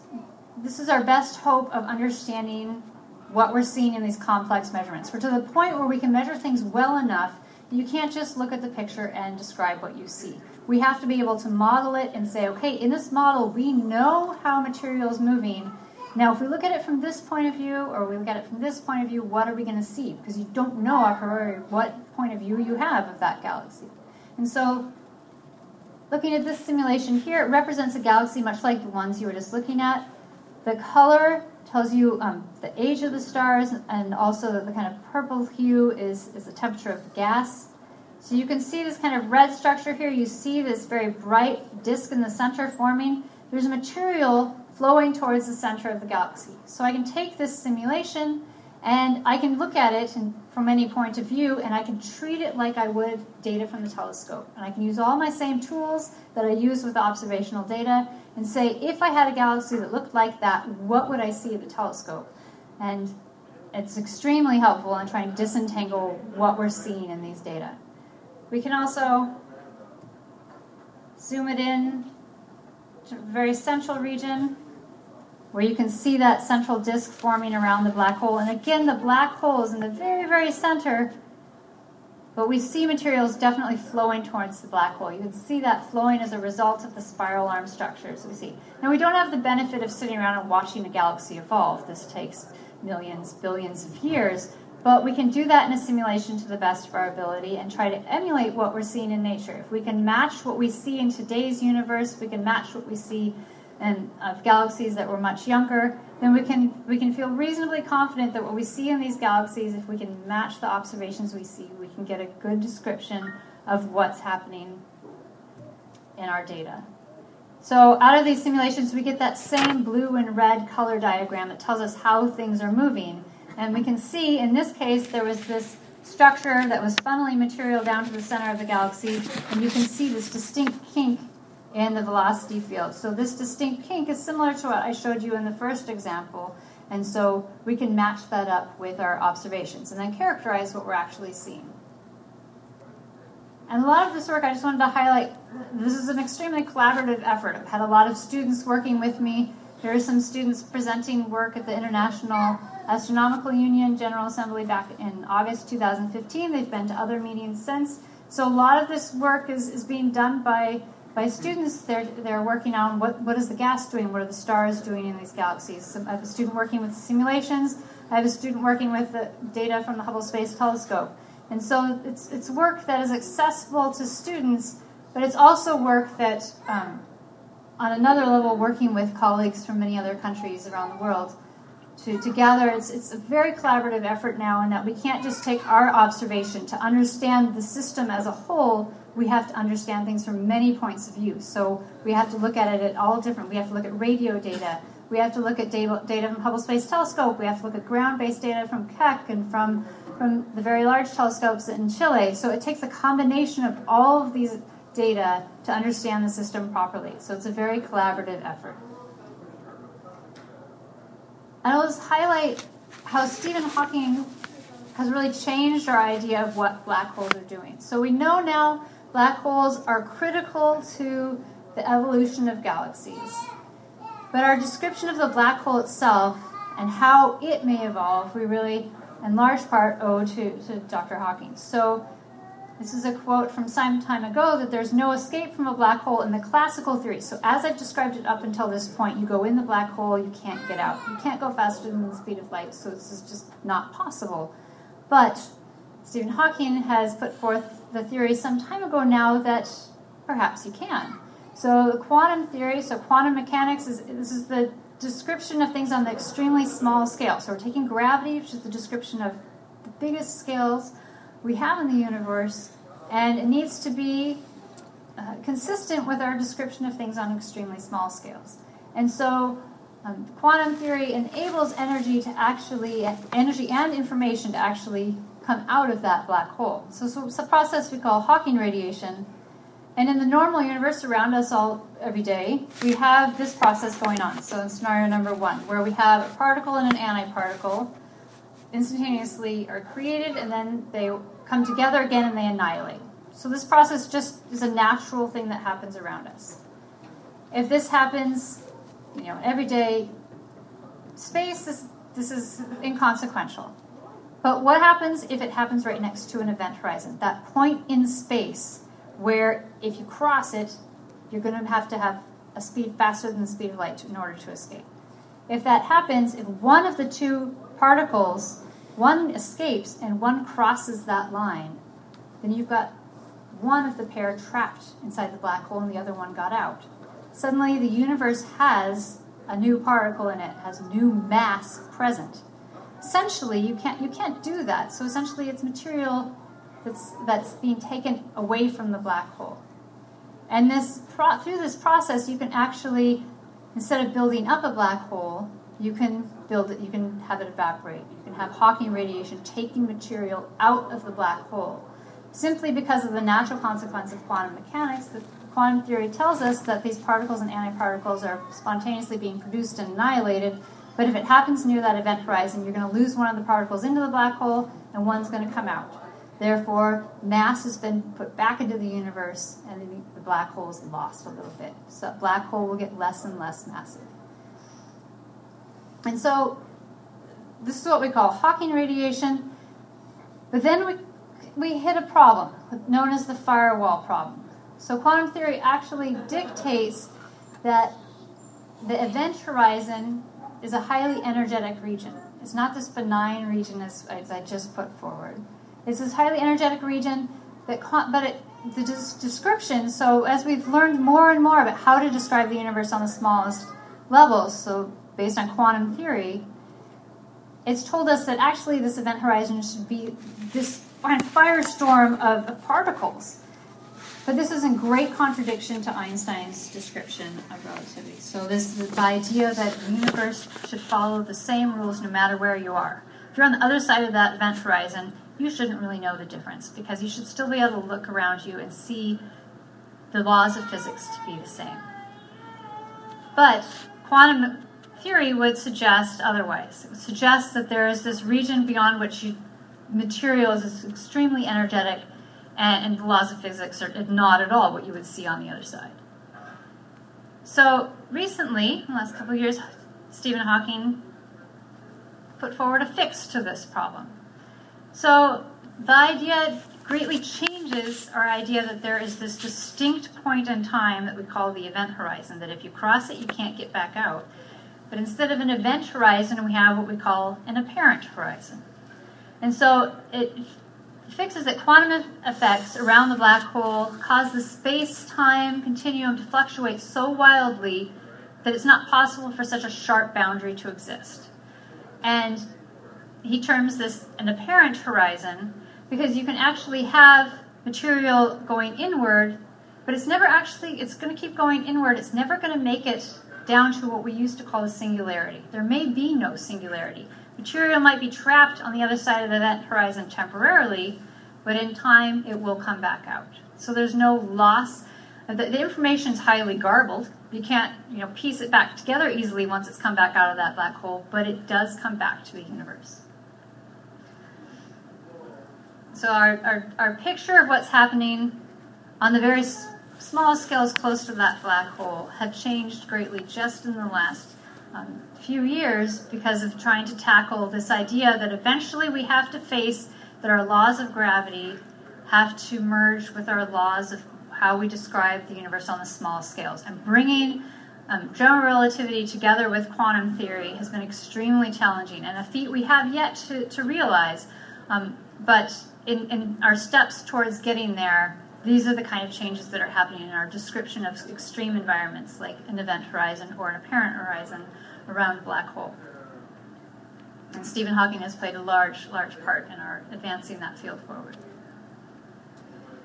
this is our best hope of understanding what we're seeing in these complex measurements. We're to the point where we can measure things well enough you can't just look at the picture and describe what you see. We have to be able to model it and say, okay, in this model, we know how material is moving. Now, if we look at it from this point of view, or we look at it from this point of view, what are we going to see? Because you don't know a priori what point of view you have of that galaxy. And so, looking at this simulation here, it represents a galaxy much like the ones you were just looking at. The color tells you um, the age of the stars, and also the kind of purple hue is, is the temperature of the gas. So you can see this kind of red structure here. You see this very bright disk in the center forming. There's a material flowing towards the center of the galaxy. So I can take this simulation and I can look at it from any point of view and I can treat it like I would data from the telescope. And I can use all my same tools that I use with observational data and say, if I had a galaxy that looked like that, what would I see at the telescope? And it's extremely helpful in trying to disentangle what we're seeing in these data. We can also zoom it in to a very central region where you can see that central disk forming around the black hole. And again, the black hole is in the very, very center, but we see materials definitely flowing towards the black hole. You can see that flowing as a result of the spiral arm structures we see. Now, we don't have the benefit of sitting around and watching a galaxy evolve. This takes millions, billions of years. But we can do that in a simulation to the best of our ability and try to emulate what we're seeing in nature. If we can match what we see in today's universe, we can match what we see in of galaxies that were much younger, then we can we can feel reasonably confident that what we see in these galaxies, if we can match the observations we see, we can get a good description of what's happening in our data. So out of these simulations, we get that same blue and red color diagram that tells us how things are moving. And we can see in this case there was this structure that was funneling material down to the center of the galaxy, and you can see this distinct kink in the velocity field. So this distinct kink is similar to what I showed you in the first example, and so we can match that up with our observations and then characterize what we're actually seeing. And a lot of this work I just wanted to highlight, this is an extremely collaborative effort. I've had a lot of students working with me. There are some students presenting work at the International Astronomical Union General Assembly back in August 2015. They've been to other meetings since. So a lot of this work is, is being done by, by students. They're, they're working on what, what is the gas doing, what are the stars doing in these galaxies. So I have a student working with simulations. I have a student working with the data from the Hubble Space Telescope. And so it's, it's work that is accessible to students, but it's also work that, um, on another level, working with colleagues from many other countries around the world to, to gather. It's, it's a very collaborative effort now, in that we can't just take our observation to understand the system as a whole. We have to understand things from many points of view. So we have to look at it at all different. We have to look at radio data. We have to look at data, from Hubble Space Telescope. We have to look at ground-based data from Keck and from from the very large telescopes in Chile. So it takes a combination of all of these data to understand the system properly. So it's a very collaborative effort. And I'll just highlight how Stephen Hawking has really changed our idea of what black holes are doing. So we know now black holes are critical to the evolution of galaxies. But our description of the black hole itself and how it may evolve, we really, in large part, owe to, to Dr. Hawking. So this is a quote from some time ago that there's no escape from a black hole in the classical theory. So, as I've described it up until this point, you go in the black hole, you can't get out. You can't go faster than the speed of light, so this is just not possible. But Stephen Hawking has put forth the theory some time ago now that perhaps you can. So, the quantum theory, so quantum mechanics, is this is the description of things on the extremely small scale. So, we're taking gravity, which is the description of the biggest scales we have in the universe, and it needs to be uh, consistent with our description of things on extremely small scales. And so, um, quantum theory enables energy to actually, energy and information to actually come out of that black hole. So, so it's a process we call Hawking radiation. And in the normal universe around us all every day, we have this process going on. So in scenario number one, where we have a particle and an antiparticle instantaneously are created and then they come together again and they annihilate. So this process just is a natural thing that happens around us. If this happens, you know, every day, space is this is inconsequential. But what happens if it happens right next to an event horizon? That point in space where if you cross it, you're going to have to have a speed faster than the speed of light in order to escape. If that happens, if one of the two particles one escapes and one crosses that line, then you've got one of the pair trapped inside the black hole and the other one got out. Suddenly, the universe has a new particle in it, has new mass present. Essentially, you can't you can't do that. So essentially, it's material that's that's being taken away from the black hole. And this pro- through this process, you can actually instead of building up a black hole, you can build it, you can have it evaporate. You can have Hawking radiation taking material out of the black hole. Simply because of the natural consequence of quantum mechanics, the quantum theory tells us that these particles and antiparticles are spontaneously being produced and annihilated. But if it happens near that event horizon, you're going to lose one of the particles into the black hole and one's going to come out. Therefore, mass has been put back into the universe and the black hole is lost a little bit. So, black hole will get less and less massive. And so this is what we call Hawking radiation. But then we, we hit a problem known as the firewall problem. So quantum theory actually dictates that the event horizon is a highly energetic region. It's not this benign region as, as I just put forward. It's this highly energetic region that, but it, the description. So as we've learned more and more about how to describe the universe on the smallest levels, so based on quantum theory, it's told us that actually this event horizon should be this firestorm of particles. But this is in great contradiction to Einstein's description of relativity. So this the idea that the universe should follow the same rules no matter where you are. If you're on the other side of that event horizon, you shouldn't really know the difference because you should still be able to look around you and see the laws of physics to be the same. But quantum theory would suggest otherwise. It would suggest that there is this region beyond which you, material is extremely energetic, and, and the laws of physics are not at all what you would see on the other side. So recently, in the last couple of years, Stephen Hawking put forward a fix to this problem. So the idea greatly changes our idea that there is this distinct point in time that we call the event horizon, that if you cross it, you can't get back out. But instead of an event horizon, we have what we call an apparent horizon. And so it fixes that quantum effects around the black hole cause the space time continuum to fluctuate so wildly that it's not possible for such a sharp boundary to exist. And he terms this an apparent horizon because you can actually have material going inward, but it's never actually, it's going to keep going inward. It's never going to make it down to what we used to call a singularity. There may be no singularity. Material might be trapped on the other side of the event horizon temporarily, but in time it will come back out. So there's no loss. The, the information is highly garbled. You can't you know, piece it back together easily once it's come back out of that black hole, but it does come back to the universe. So our, our, our picture of what's happening on the very small scales close to that black hole have changed greatly just in the last um, few years because of trying to tackle this idea that eventually we have to face that our laws of gravity have to merge with our laws of how we describe the universe on the small scales. And bringing um, general relativity together with quantum theory has been extremely challenging and a feat we have yet to, to realize. Um, but in, in our steps towards getting there, these are the kind of changes that are happening in our description of extreme environments like an event horizon or an apparent horizon around a black hole. And Stephen Hawking has played a large, large part in our advancing that field forward.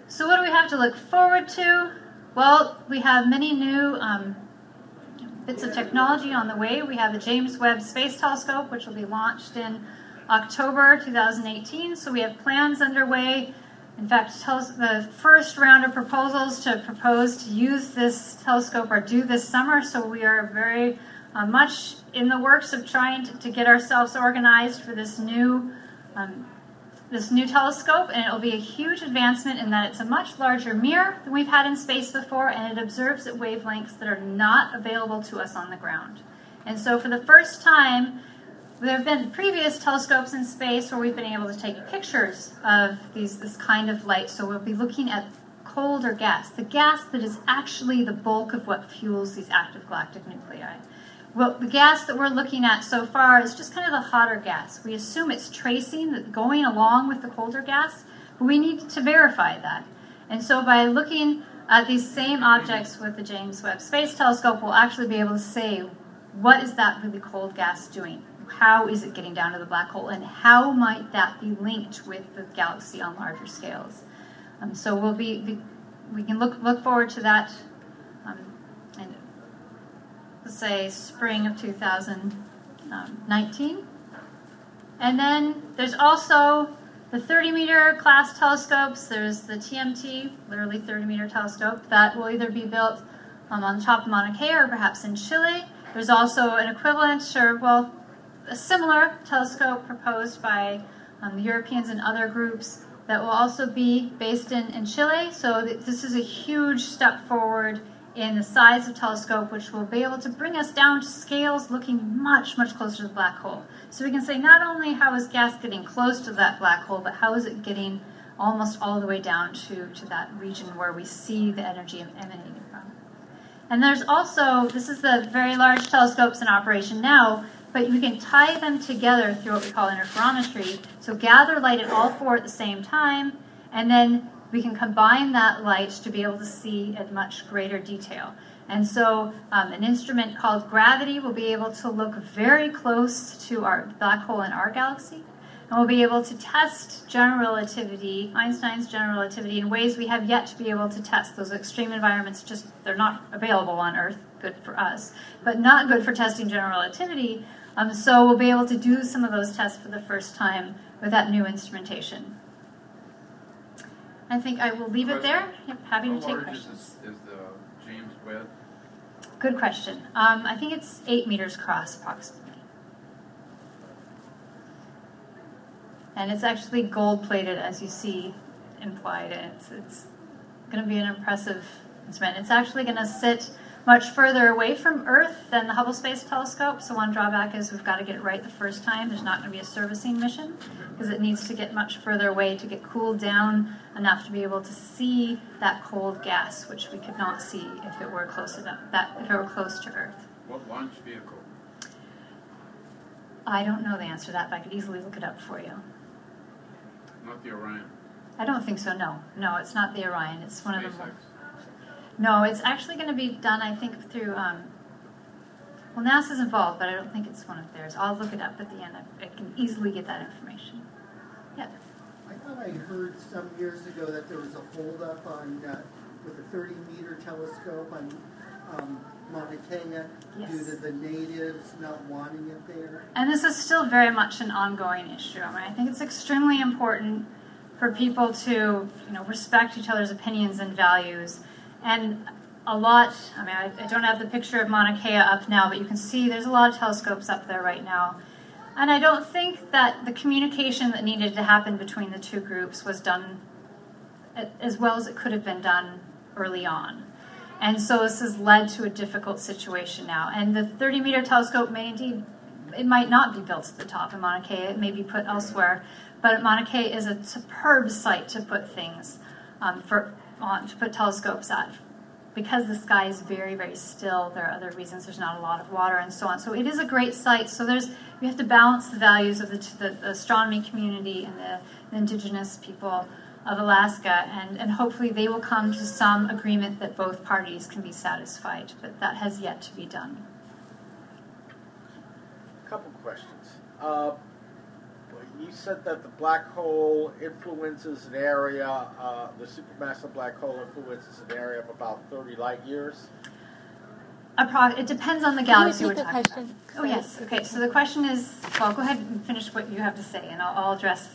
So, what do we have to look forward to? Well, we have many new um, bits of technology on the way. We have the James Webb Space Telescope, which will be launched in October 2018. So, we have plans underway. In fact, the first round of proposals to propose to use this telescope are due this summer. So, we are very uh, much in the works of trying to, to get ourselves organized for this new um, this new telescope, and it will be a huge advancement in that it's a much larger mirror than we've had in space before, and it observes at wavelengths that are not available to us on the ground. And so, for the first time, there have been previous telescopes in space where we've been able to take pictures of these this kind of light. So we'll be looking at colder gas, the gas that is actually the bulk of what fuels these active galactic nuclei. Well, the gas that we're looking at so far is just kind of the hotter gas. We assume it's tracing, going along with the colder gas, but we need to verify that. And so by looking at these same objects with the James Webb Space Telescope, we'll actually be able to say, what is that really cold gas doing? How is it getting down to the black hole? And how might that be linked with the galaxy on larger scales? Um, so we'll be, be, we can look, look forward to that um, and let's say spring of 2019. And then there's also the 30 meter class telescopes. There's the TMT, literally 30 meter telescope, that will either be built um, on top of Mauna Kea or perhaps in Chile. There's also an equivalent, or well, a similar telescope proposed by um, the Europeans and other groups that will also be based in, in Chile. So th- this is a huge step forward in the size of telescope, which will be able to bring us down to scales looking much, much closer to the black hole. So we can say not only how is gas getting close to that black hole, but how is it getting almost all the way down to, to that region where we see the energy emanating from. And there's also, this is the very large telescopes in operation now, but we can tie them together through what we call interferometry. So gather light at all four at the same time, and then we can combine that light to be able to see at much greater detail. And so, um, an instrument called gravity will be able to look very close to our black hole in our galaxy, and we'll be able to test general relativity, Einstein's general relativity, in ways we have yet to be able to test. Those extreme environments just they're not available on Earth. Good for us, but not good for testing general relativity. Um, so we'll be able to do some of those tests for the first time with that new instrumentation. I think I will leave it there. Yep, happy to take large is questions. this, is the James Webb? Good question. Um, I think it's eight meters across approximately. And it's actually gold plated, as you see implied. It's, it's going to be an impressive instrument. It's actually going to sit much further away from Earth than the Hubble Space Telescope. So, one drawback is we've got to get it right the first time. There's not going to be a servicing mission because it needs to get much further away to get cooled down enough to be able to see that cold gas, which we could not see if it were close enough. That if it were close to Earth. What launch vehicle? I don't know the answer to that, but I could easily look it up for you. Not the Orion. I don't think so. No, no, it's not the Orion. It's one of the. No, it's actually going to be done. I think through. Um, well, NASA's involved, but I don't think it's one of theirs. I'll look it up at the end. I, I can easily get that information. Yeah. I thought I heard some years ago that there was a holdup on, uh, with a 30 meter telescope on um, Mauna Kea due to the natives not wanting it there. And this is still very much an ongoing issue. I mean, I think it's extremely important for people to, you know, respect each other's opinions and values. And a lot, I mean, I, I don't have the picture of Mauna Kea up now, but you can see there's a lot of telescopes up there right now. And I don't think that the communication that needed to happen between the two groups was done as well as it could have been done early on. And so this has led to a difficult situation now. And the 30 meter telescope may indeed, it might not be built at the top in Mauna Kea, it may be put elsewhere. But Mauna Kea is a superb site to put things, um, for, to put telescopes at. Because the sky is very, very still, there are other reasons there's not a lot of water and so on. So it is a great site. So there's, we have to balance the values of the, the, the astronomy community and the, the indigenous people of Alaska, and, and hopefully they will come to some agreement that both parties can be satisfied. But that has yet to be done. A Couple questions. Uh, you said that the black hole influences an area, uh, the supermassive black hole influences an area of about 30 light years. Appro- it depends on the Can you galaxy we're the talking question? about. Oh yes. Okay. So the question is, well, go ahead and finish what you have to say, and I'll, I'll address.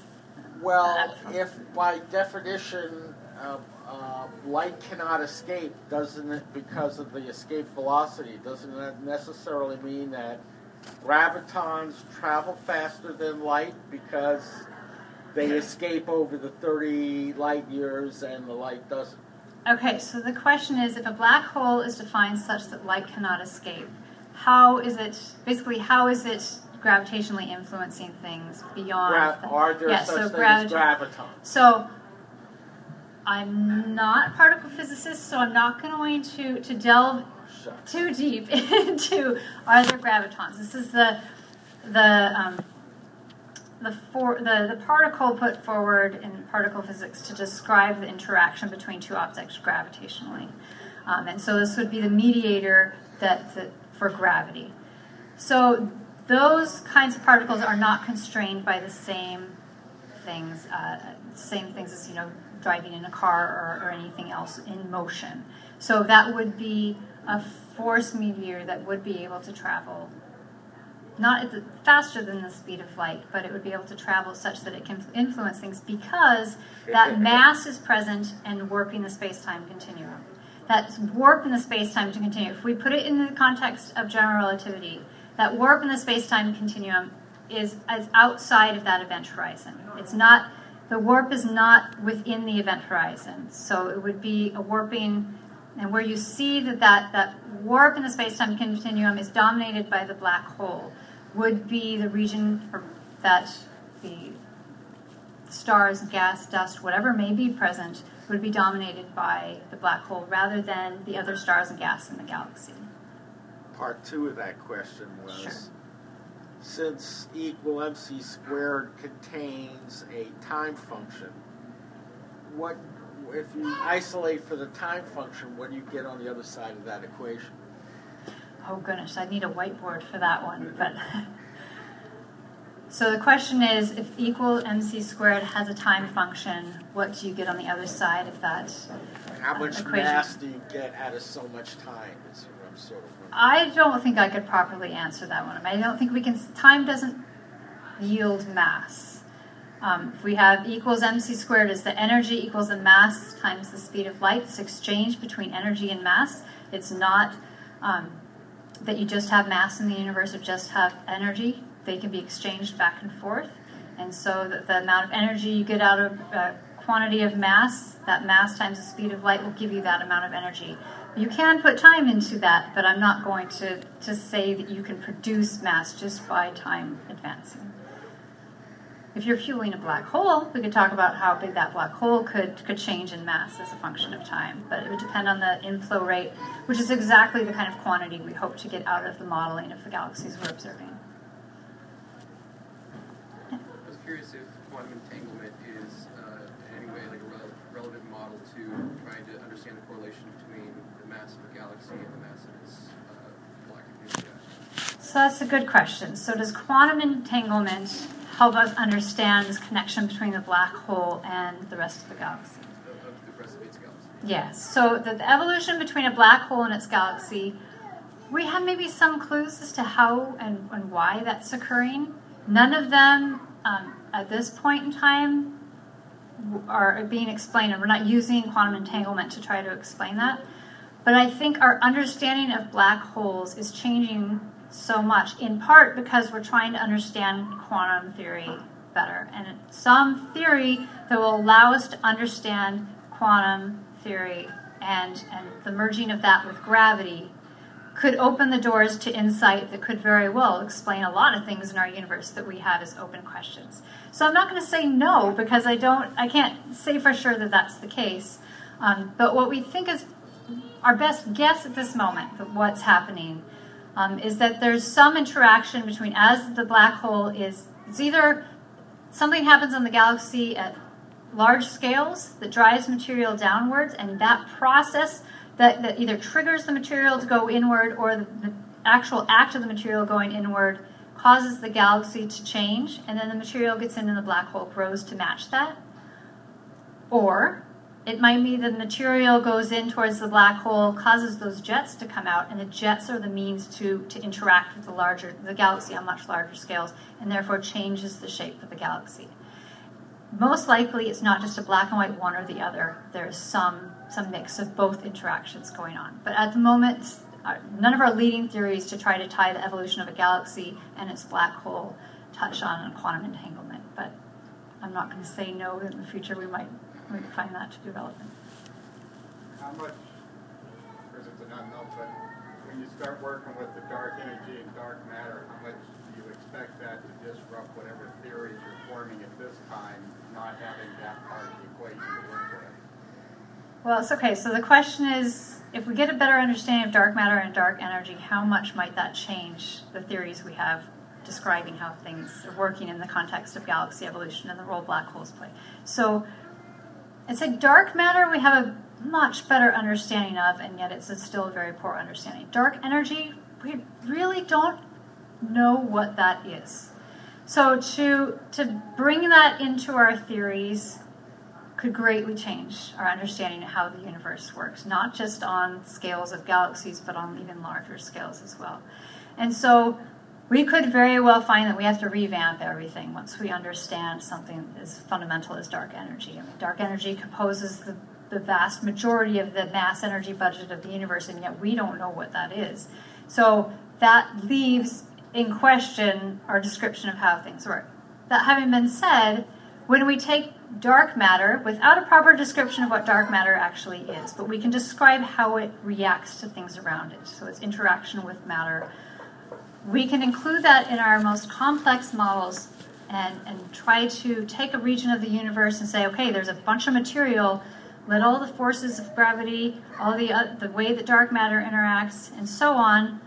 Well, Excellent. if by definition uh, uh, light cannot escape, doesn't it, because of the escape velocity, doesn't that necessarily mean that gravitons travel faster than light because they escape over the 30 light years and the light doesn't? Okay. So the question is, if a black hole is defined such that light cannot escape, how is it basically how is it gravitationally influencing things beyond? Gra- the- are there yeah, such so things as gravitons? So I'm not a particle physicist, so I'm not going to, to delve Too deep into are there gravitons. This is the the um, the, for, the the particle put forward in particle physics to describe the interaction between two objects gravitationally, um, and so this would be the mediator that, that for gravity. So those kinds of particles are not constrained by the same things, uh, same things as you know driving in a car or, or anything else in motion. So that would be a force meteor that would be able to travel not at the, faster than the speed of light, but it would be able to travel such that it can influence things because that mass is present and warping the space-time continuum. That warp in the space-time continuum. If we put it in the context of general relativity, that warp in the space-time continuum is, is outside of that event horizon. It's not the warp is not within the event horizon. So it would be a warping, and where you see that that, that warp in the space-time continuum is dominated by the black hole, would be the region that the stars, gas, dust, whatever may be present, would be dominated by the black hole rather than the other stars and gas in the galaxy. Part two of that question was Sure. since E equal mc squared contains a time function, what if you isolate for the time function, what do you get on the other side of that equation? Oh goodness, I need a whiteboard for that one. But so the question is, if equal mc squared has a time function, what do you get on the other side of that? How much Equation. mass do you get out of so much time? Is what I'm sort of wondering. I don't think I could properly answer that one. I don't think we can. Time doesn't yield mass. Um, if we have equals mc squared is the energy equals the mass times the speed of light. This exchange between energy and mass. It's not um, that you just have mass in the universe or just have energy. They can be exchanged back and forth. And so the, the amount of energy you get out of uh, quantity of mass, that mass times the speed of light will give you that amount of energy. You can put time into that, but I'm not going to, to say that you can produce mass just by time advancing. If you're fueling a black hole, we could talk about how big that black hole could, could change in mass as a function of time. But it would depend on the inflow rate, which is exactly the kind of quantity we hope to get out of the modeling of the galaxies we're observing. I was curious if quantum entanglement is uh, in any way like a rel- relevant model to trying to understand the correlation between the mass of a galaxy and the mass of its uh, black nuclei. So that's a good question. So does quantum entanglement help us understand this connection between the black hole and the rest of the galaxy? Yes. So the, the evolution between a black hole and its galaxy, we have maybe some clues as to how and, and why that's occurring. None of them um, at this point in time are being explained, and we're not using quantum entanglement to try to explain that. But I think our understanding of black holes is changing so much, in part because we're trying to understand quantum theory better. And some theory that will allow us to understand quantum theory and, and the merging of that with gravity could open the doors to insight that could very well explain a lot of things in our universe that we have as open questions. So I'm not going to say no because I don't, I can't say for sure that that's the case. Um, but what we think is our best guess at this moment of what's happening um, is that there's some interaction between as the black hole is, it's either something happens in the galaxy at large scales that drives material downwards, and that process that, that either triggers the material to go inward or the, the actual act of the material going inward causes the galaxy to change, and then the material gets into the black hole, grows to match that. Or it might be the material goes in towards the black hole, causes those jets to come out, and the jets are the means to, to interact with the larger the galaxy on much larger scales, and therefore changes the shape of the galaxy. Most likely, it's not just a black and white one or the other. There's some some mix of both interactions going on. But at the moment, uh, none of our leading theories to try to tie the evolution of a galaxy and its black hole touch on quantum entanglement. But I'm not going to say no. In the future, we might we find that to be relevant. How much, of course it's an unknown, but when you start working with the dark energy and dark matter, how much do you expect that to disrupt whatever theories you're forming at this time, not having that part of the equation to work with? Well, it's okay. So the question is if we get a better understanding of dark matter and dark energy, how much might that change the theories we have describing how things are working in the context of galaxy evolution and the role black holes play? So it's a dark matter we have a much better understanding of, and yet it's still a very poor understanding. Dark energy, we really don't know what that is. So to to bring that into our theories could greatly change our understanding of how the universe works, not just on scales of galaxies, but on even larger scales as well. And so we could very well find that we have to revamp everything once we understand something as fundamental as dark energy. I mean, dark energy composes the, the vast majority of the mass energy budget of the universe, and yet we don't know what that is. So that leaves in question our description of how things work. That having been said, when we take dark matter without a proper description of what dark matter actually is, but we can describe how it reacts to things around it, so its interaction with matter we can include that in our most complex models and, and try to take a region of the universe and say, okay, there's a bunch of material. Let all the forces of gravity, all the uh, the way that dark matter interacts, and so on.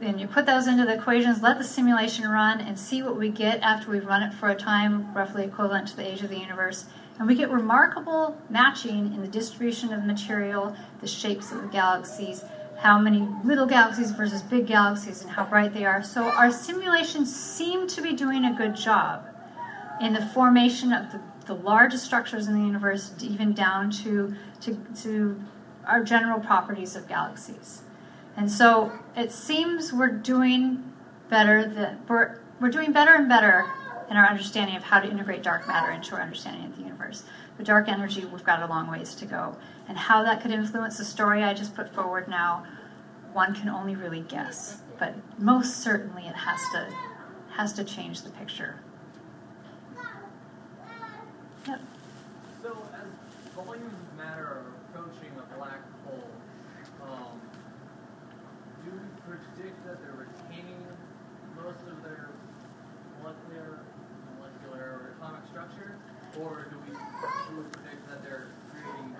And you put those into the equations. Let the simulation run and see what we get after we've run it for a time roughly equivalent to the age of the universe. And we get remarkable matching in the distribution of material, the shapes of the galaxies, how many little galaxies versus big galaxies and how bright they are. So our simulations seem to be doing a good job in the formation of the, the largest structures in the universe, even down to, to, to our general properties of galaxies. And so it seems we're doing better that we're, we're doing better and better in our understanding of how to integrate dark matter into our understanding of the universe. But dark energy, we've got a long ways to go and how that could influence the story I just put forward now, one can only really guess. But most certainly, it has to has to change the picture. Yep. So, as volumes of matter are approaching a black hole, um, do we predict that they're retaining most of their molecular, molecular atomic structure, or do we, do we predict that they're creating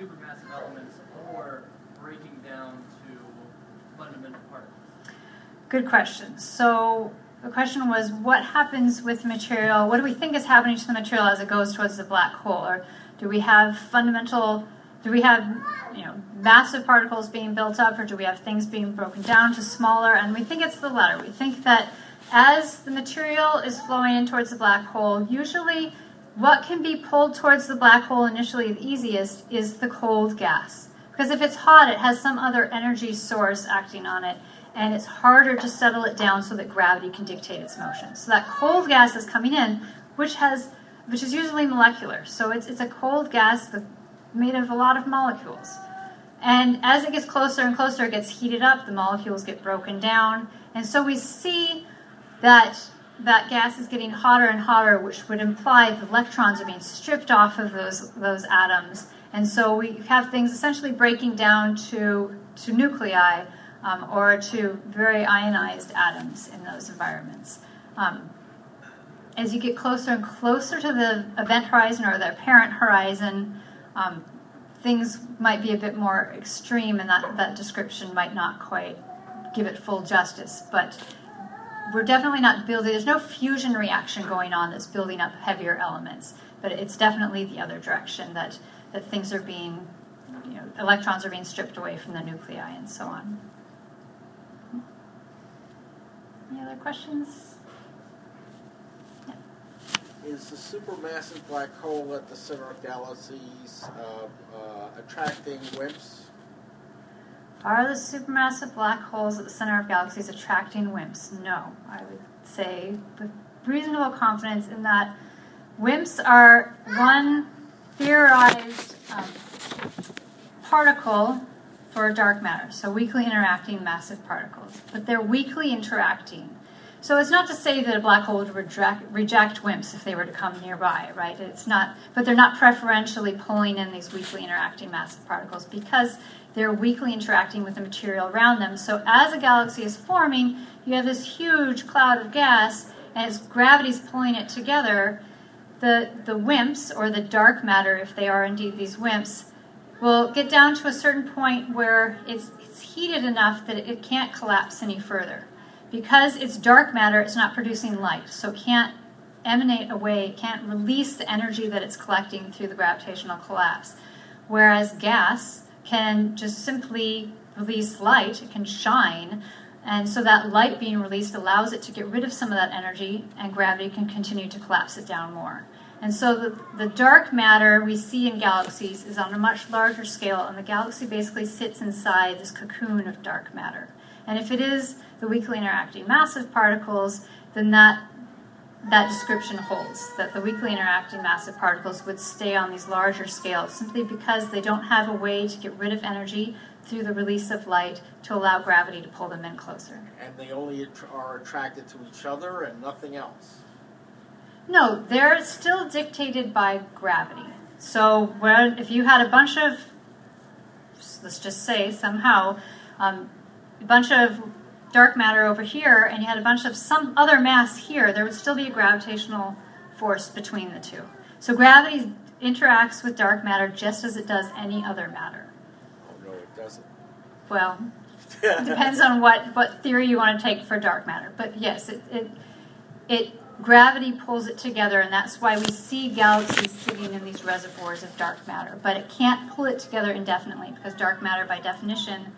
supermassive elements or breaking down to fundamental particles? Good question. So the question was what happens with material? What do we think is happening to the material as it goes towards the black hole? Or do we have fundamental do we have you know massive particles being built up or do we have things being broken down to smaller and we think it's the latter we think that as the material is flowing in towards the black hole usually what can be pulled towards the black hole initially the easiest is the cold gas. Because if it's hot, it has some other energy source acting on it, and it's harder to settle it down so that gravity can dictate its motion. So that cold gas is coming in, which has which is usually molecular. So it's it's a cold gas with, made of a lot of molecules. And as it gets closer and closer, it gets heated up, the molecules get broken down. And so we see that that gas is getting hotter and hotter, which would imply the electrons are being stripped off of those, those atoms. And so we have things essentially breaking down to, to nuclei um, or to very ionized atoms in those environments. Um, as you get closer and closer to the event horizon or the apparent horizon, um, things might be a bit more extreme, and that, that description might not quite give it full justice. But we're definitely not building, there's no fusion reaction going on that's building up heavier elements, but it's definitely the other direction that, that things are being, you know, electrons are being stripped away from the nuclei and so on. Any other questions? Is the supermassive black hole at the center of galaxies uh, uh, attracting WIMPs? Are the supermassive black holes at the center of galaxies attracting WIMPs? No. I would say with reasonable confidence in that WIMPs are one theorized um, particle for dark matter, so weakly interacting massive particles. But they're weakly interacting. So it's not to say that a black hole would reject, reject WIMPs if they were to come nearby, right? It's not, but they're not preferentially pulling in these weakly interacting massive particles because they're weakly interacting with the material around them. So as a galaxy is forming, you have this huge cloud of gas, and as gravity's pulling it together, the, the WIMPs, or the dark matter, if they are indeed these WIMPs, will get down to a certain point where it's, it's heated enough that it can't collapse any further. Because it's dark matter, it's not producing light, so it can't emanate away, it can't release the energy that it's collecting through the gravitational collapse. Whereas gas can just simply release light, it can shine, and so that light being released allows it to get rid of some of that energy, and gravity can continue to collapse it down more. And so the, the dark matter we see in galaxies is on a much larger scale, and the galaxy basically sits inside this cocoon of dark matter. And if it is the weakly interacting massive particles, then that that description holds that the weakly interacting massive particles would stay on these larger scales simply because they don't have a way to get rid of energy through the release of light to allow gravity to pull them in closer. And they only are attracted to each other and nothing else. No, they're still dictated by gravity. So, when, if you had a bunch of, let's just say somehow, um, a bunch of dark matter over here and you had a bunch of some other mass here, there would still be a gravitational force between the two. So gravity interacts with dark matter just as it does any other matter. Oh, no, it doesn't. Well, it depends on what, what theory you want to take for dark matter. But yes, it, it, it gravity pulls it together, and that's why we see galaxies sitting in these reservoirs of dark matter. But it can't pull it together indefinitely because dark matter, by definition,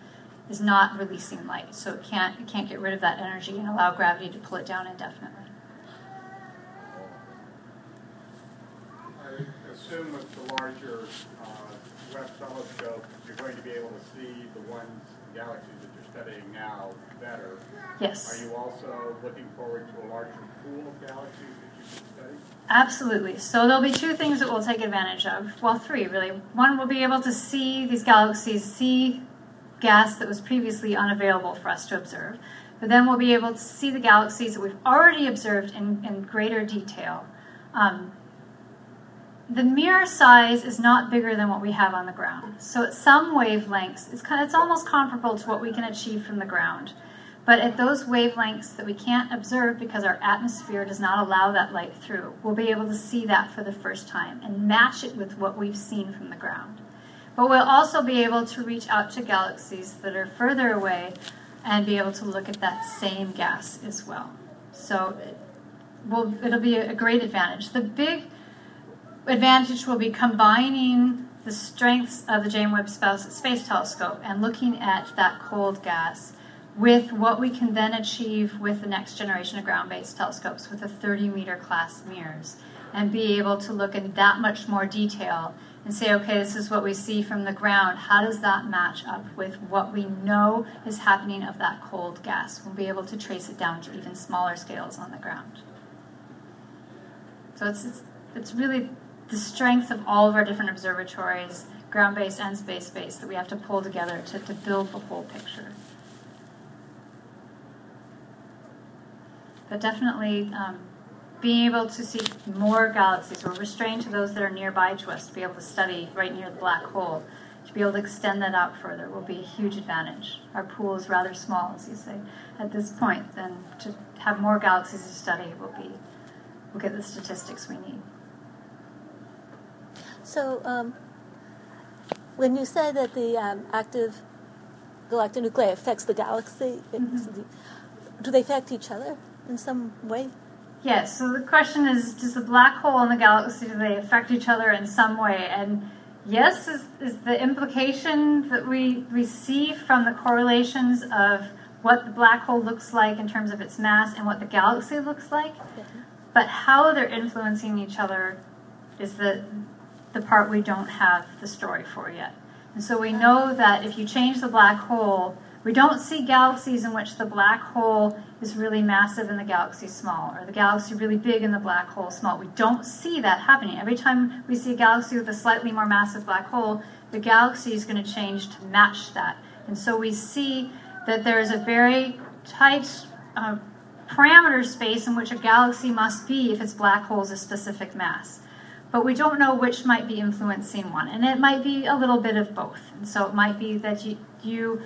is not releasing light, so it can't it can't get rid of that energy and allow gravity to pull it down indefinitely. I assume with the larger uh, Webb telescope, you're going to be able to see the ones galaxies that you're studying now better. Yes. Are you also looking forward to a larger pool of galaxies that you can study? Absolutely. So there'll be two things that we'll take advantage of. Well, three really. One, we'll be able to see these galaxies, see gas that was previously unavailable for us to observe. But then we'll be able to see the galaxies that we've already observed in, in greater detail. Um, the mirror size is not bigger than what we have on the ground. So at some wavelengths, it's, kind of, it's almost comparable to what we can achieve from the ground. But at those wavelengths that we can't observe because our atmosphere does not allow that light through, we'll be able to see that for the first time and match it with what we've seen from the ground. But we'll also be able to reach out to galaxies that are further away and be able to look at that same gas as well. So it will, it'll be a great advantage. The big advantage will be combining the strengths of the James Webb Space Telescope and looking at that cold gas with what we can then achieve with the next generation of ground based telescopes with the 30 meter class mirrors and be able to look in that much more detail and say, okay, this is what we see from the ground. How does that match up with what we know is happening of that cold gas? We'll be able to trace it down to even smaller scales on the ground. So it's, it's, it's really the strength of all of our different observatories ground based and space based, that we have to pull together to, to build the whole picture. But definitely um, being able to see more galaxies, we're restrained to those that are nearby to us to be able to study right near the black hole. To be able to extend that out further will be a huge advantage. Our pool is rather small, as you say, at this point. and to have more galaxies to study will be, we'll get the statistics we need. So, um, when you say that the um, active galactic nuclei affects the galaxy, Mhm. do they affect each other in some way? Yes, so the question is Does the black hole and the galaxy, do they affect each other in some way? And yes, is, is the implication that we, see from the correlations of what the black hole looks like in terms of its mass and what the galaxy looks like. But how they're influencing each other is the, the part we don't have the story for yet. And so we know that if you change the black hole, we don't see galaxies in which the black hole is really massive and the galaxy small, or the galaxy really big and the black hole small. We don't see that happening. Every time we see a galaxy with a slightly more massive black hole, the galaxy is going to change to match that. And so we see that there is a very tight uh, parameter space in which a galaxy must be if its black hole is a specific mass. But we don't know which might be influencing one. And it might be a little bit of both. And so it might be that you, you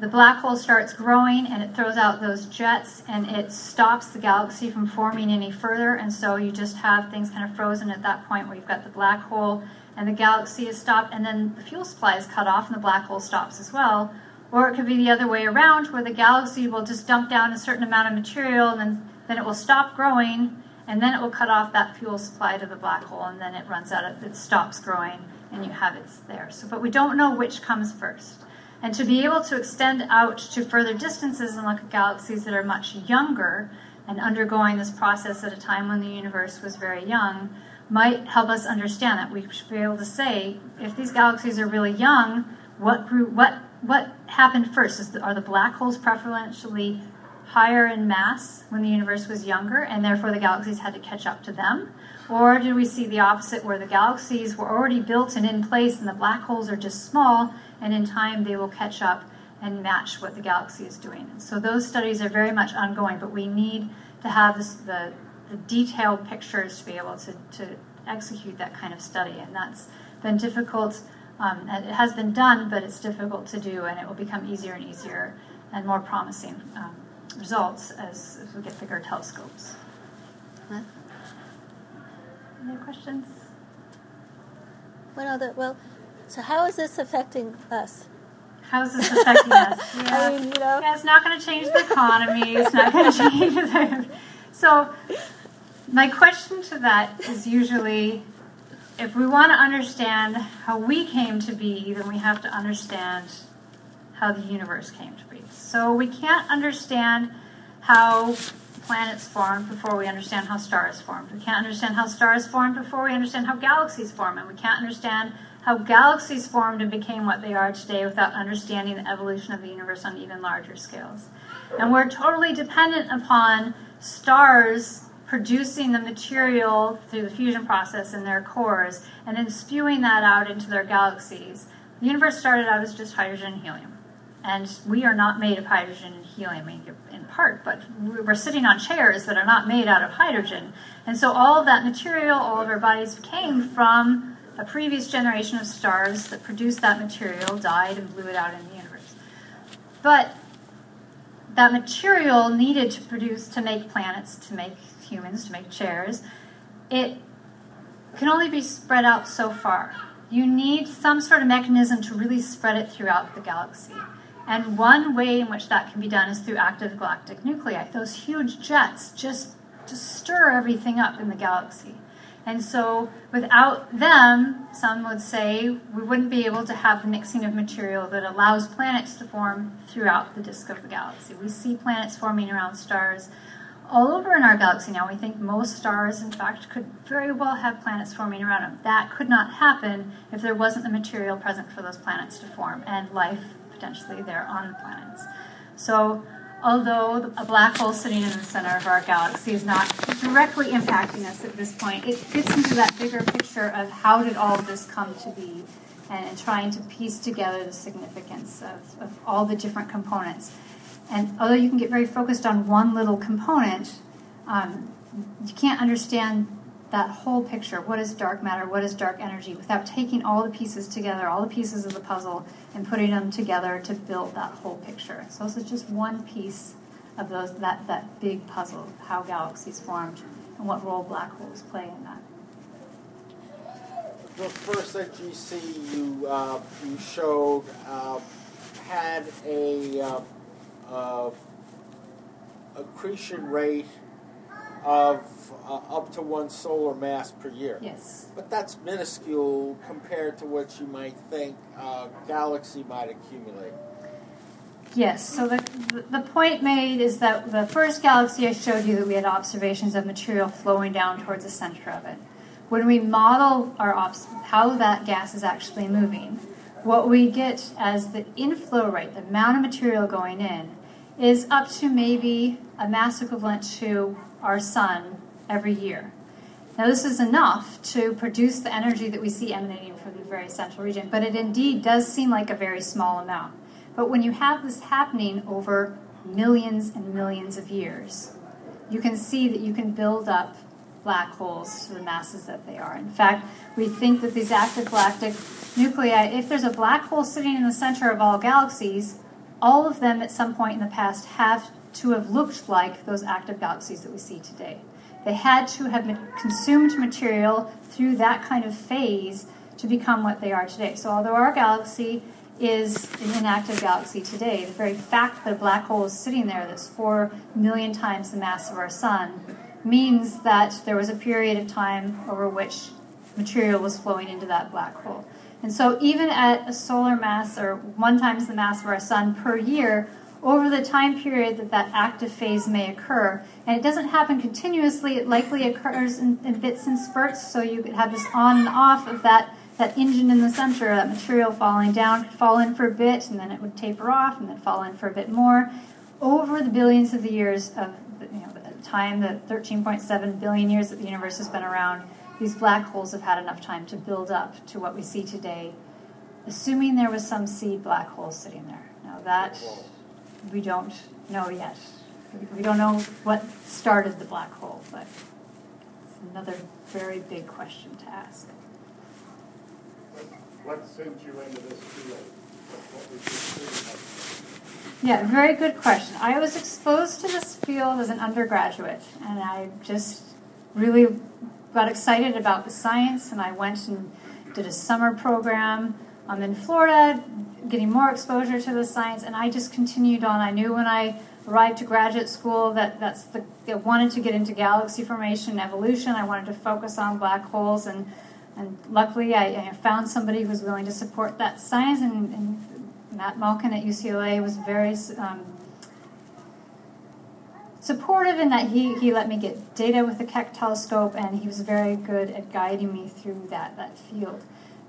the black hole starts growing and it throws out those jets and it stops the galaxy from forming any further. And so you just have things kind of frozen at that point where you've got the black hole and the galaxy is stopped, and then the fuel supply is cut off and the black hole stops as well. Or it could be the other way around where the galaxy will just dump down a certain amount of material and then, then it will stop growing and then it will cut off that fuel supply to the black hole and then it runs out of it stops growing and you have it there. So but we don't know which comes first. And to be able to extend out to further distances and look at galaxies that are much younger and undergoing this process at a time when the universe was very young might help us understand that. We should be able to say, if these galaxies are really young, what grew, what what happened first? The, are the black holes preferentially higher in mass when the universe was younger, and therefore the galaxies had to catch up to them? Or do we see the opposite, where the galaxies were already built and in place, and the black holes are just small, and in time they will catch up and match what the galaxy is doing? So those studies are very much ongoing, but we need to have this, the, the detailed pictures to be able to, to execute that kind of study, and that's been difficult. Um, and it has been done, but it's difficult to do, and it will become easier and easier and more promising um, results as, as, we get bigger telescopes. Huh? Any questions? What other? Well, so how is this affecting us? How is this affecting us? Yeah. I mean, you know. Yeah, it's not going to change the economy. It's not going to change the. So, my question to that is usually if we want to understand how we came to be, then we have to understand how the universe came to be. So we can't understand how planets formed before we understand how stars formed. We can't understand how stars formed before we understand how galaxies formed. And we can't understand how galaxies formed and became what they are today without understanding the evolution of the universe on even larger scales. And we're totally dependent upon stars producing the material through the fusion process in their cores and then spewing that out into their galaxies. The universe started out as just hydrogen and helium. And we are not made of hydrogen and helium in part, but we're sitting on chairs that are not made out of hydrogen. And so all of that material, all of our bodies came from a previous generation of stars that produced that material, died, and blew it out in the universe. But that material needed to produce, to make planets, to make humans, to make chairs, it can only be spread out so far. You need some sort of mechanism to really spread it throughout the galaxy. And one way in which that can be done is through active galactic nuclei. Those huge jets just, just stir everything up in the galaxy. And so, without them, some would say we wouldn't be able to have the mixing of material that allows planets to form throughout the disk of the galaxy. We see planets forming around stars all over in our galaxy now. We think most stars, in fact, could very well have planets forming around them. That could not happen if there wasn't the material present for those planets to form and life potentially there on the planets. So, although a black hole sitting in the center of our galaxy is not directly impacting us at this point, it fits into that bigger picture of how did all of this come to be and, and trying to piece together the significance of, of all the different components. And although you can get very focused on one little component, um, you can't understand that whole picture. What is dark matter? What is dark energy? Without taking all the pieces together, all the pieces of the puzzle, and putting them together to build that whole picture. So this is just one piece of those that, that big puzzle how galaxies formed and what role black holes play in that. The first NGC you uh, you showed uh, had a uh, uh, accretion rate of uh, up to one solar mass per year. Yes. But that's minuscule compared to what you might think a galaxy might accumulate. Yes, so the, the point made is that the first galaxy I showed you that we had observations of material flowing down towards the center of it. When we model our obs- how that gas is actually moving, what we get as the inflow rate, the amount of material going in, is up to maybe a mass equivalent to our sun every year. Now, this is enough to produce the energy that we see emanating from the very central region, but it indeed does seem like a very small amount. But when you have this happening over millions and millions of years, you can see that you can build up black holes to the masses that they are. In fact, we think that these active galactic nuclei, if there's a black hole sitting in the center of all galaxies, all of them at some point in the past have to have looked like those active galaxies that we see today. They had to have consumed material through that kind of phase to become what they are today. So, although our galaxy is an inactive galaxy today, the very fact that a black hole is sitting there that's four million times the mass of our sun means that there was a period of time over which material was flowing into that black hole. And so, even at a solar mass or one times the mass of our sun per year, over the time period that that active phase may occur, and it doesn't happen continuously, it likely occurs in, in bits and spurts, so you could have this on and off of that, that engine in the center, that material falling down, could fall in for a bit, and then it would taper off, and then fall in for a bit more. Over the billions of the years of the, you know, the time, the 13.7 billion years that the universe has been around, these black holes have had enough time to build up to what we see today, assuming there was some seed black hole sitting there. Now that we don't know yet. We don't know what started the black hole, but it's another very big question to ask. What sent you into this field? What was your student Yeah, very good question. I was exposed to this field as an undergraduate, and I just really got excited about the science, and I went and did a summer program um, in Florida, getting more exposure to the science, and I just continued on. I knew when I arrived to graduate school that that's the I wanted to get into galaxy formation and evolution. I wanted to focus on black holes, and and luckily I, I found somebody who was willing to support that science. And, and Matt Malkan at UCLA was very um, supportive in that he, he let me get data with the Keck telescope, and he was very good at guiding me through that that field.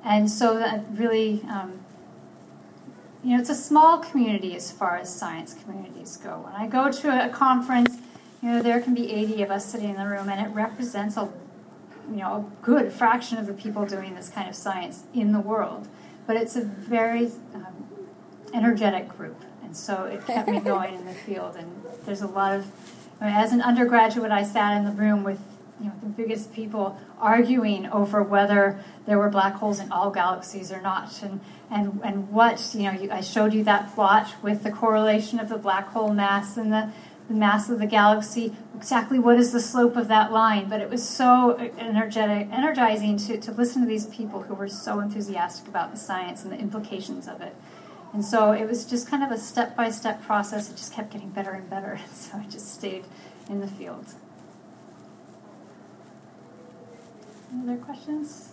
And so that really, um, you know, it's a small community as far as science communities go. When I go to a conference, you know, there can be 80 of us sitting in the room, and it represents a, you know, a good fraction of the people doing this kind of science in the world. But it's a very um, energetic group, and so it kept me going in the field. And there's a lot of, I mean, as an undergraduate, I sat in the room with you know, the biggest people arguing over whether there were black holes in all galaxies or not, and and and what you know. You, I showed you that plot with the correlation of the black hole mass and the, the mass of the galaxy. Exactly what is the slope of that line? But it was so energetic, energizing to to listen to these people who were so enthusiastic about the science and the implications of it. And so it was just kind of a step by step process. It just kept getting better and better. So I just stayed in the field. Any other questions?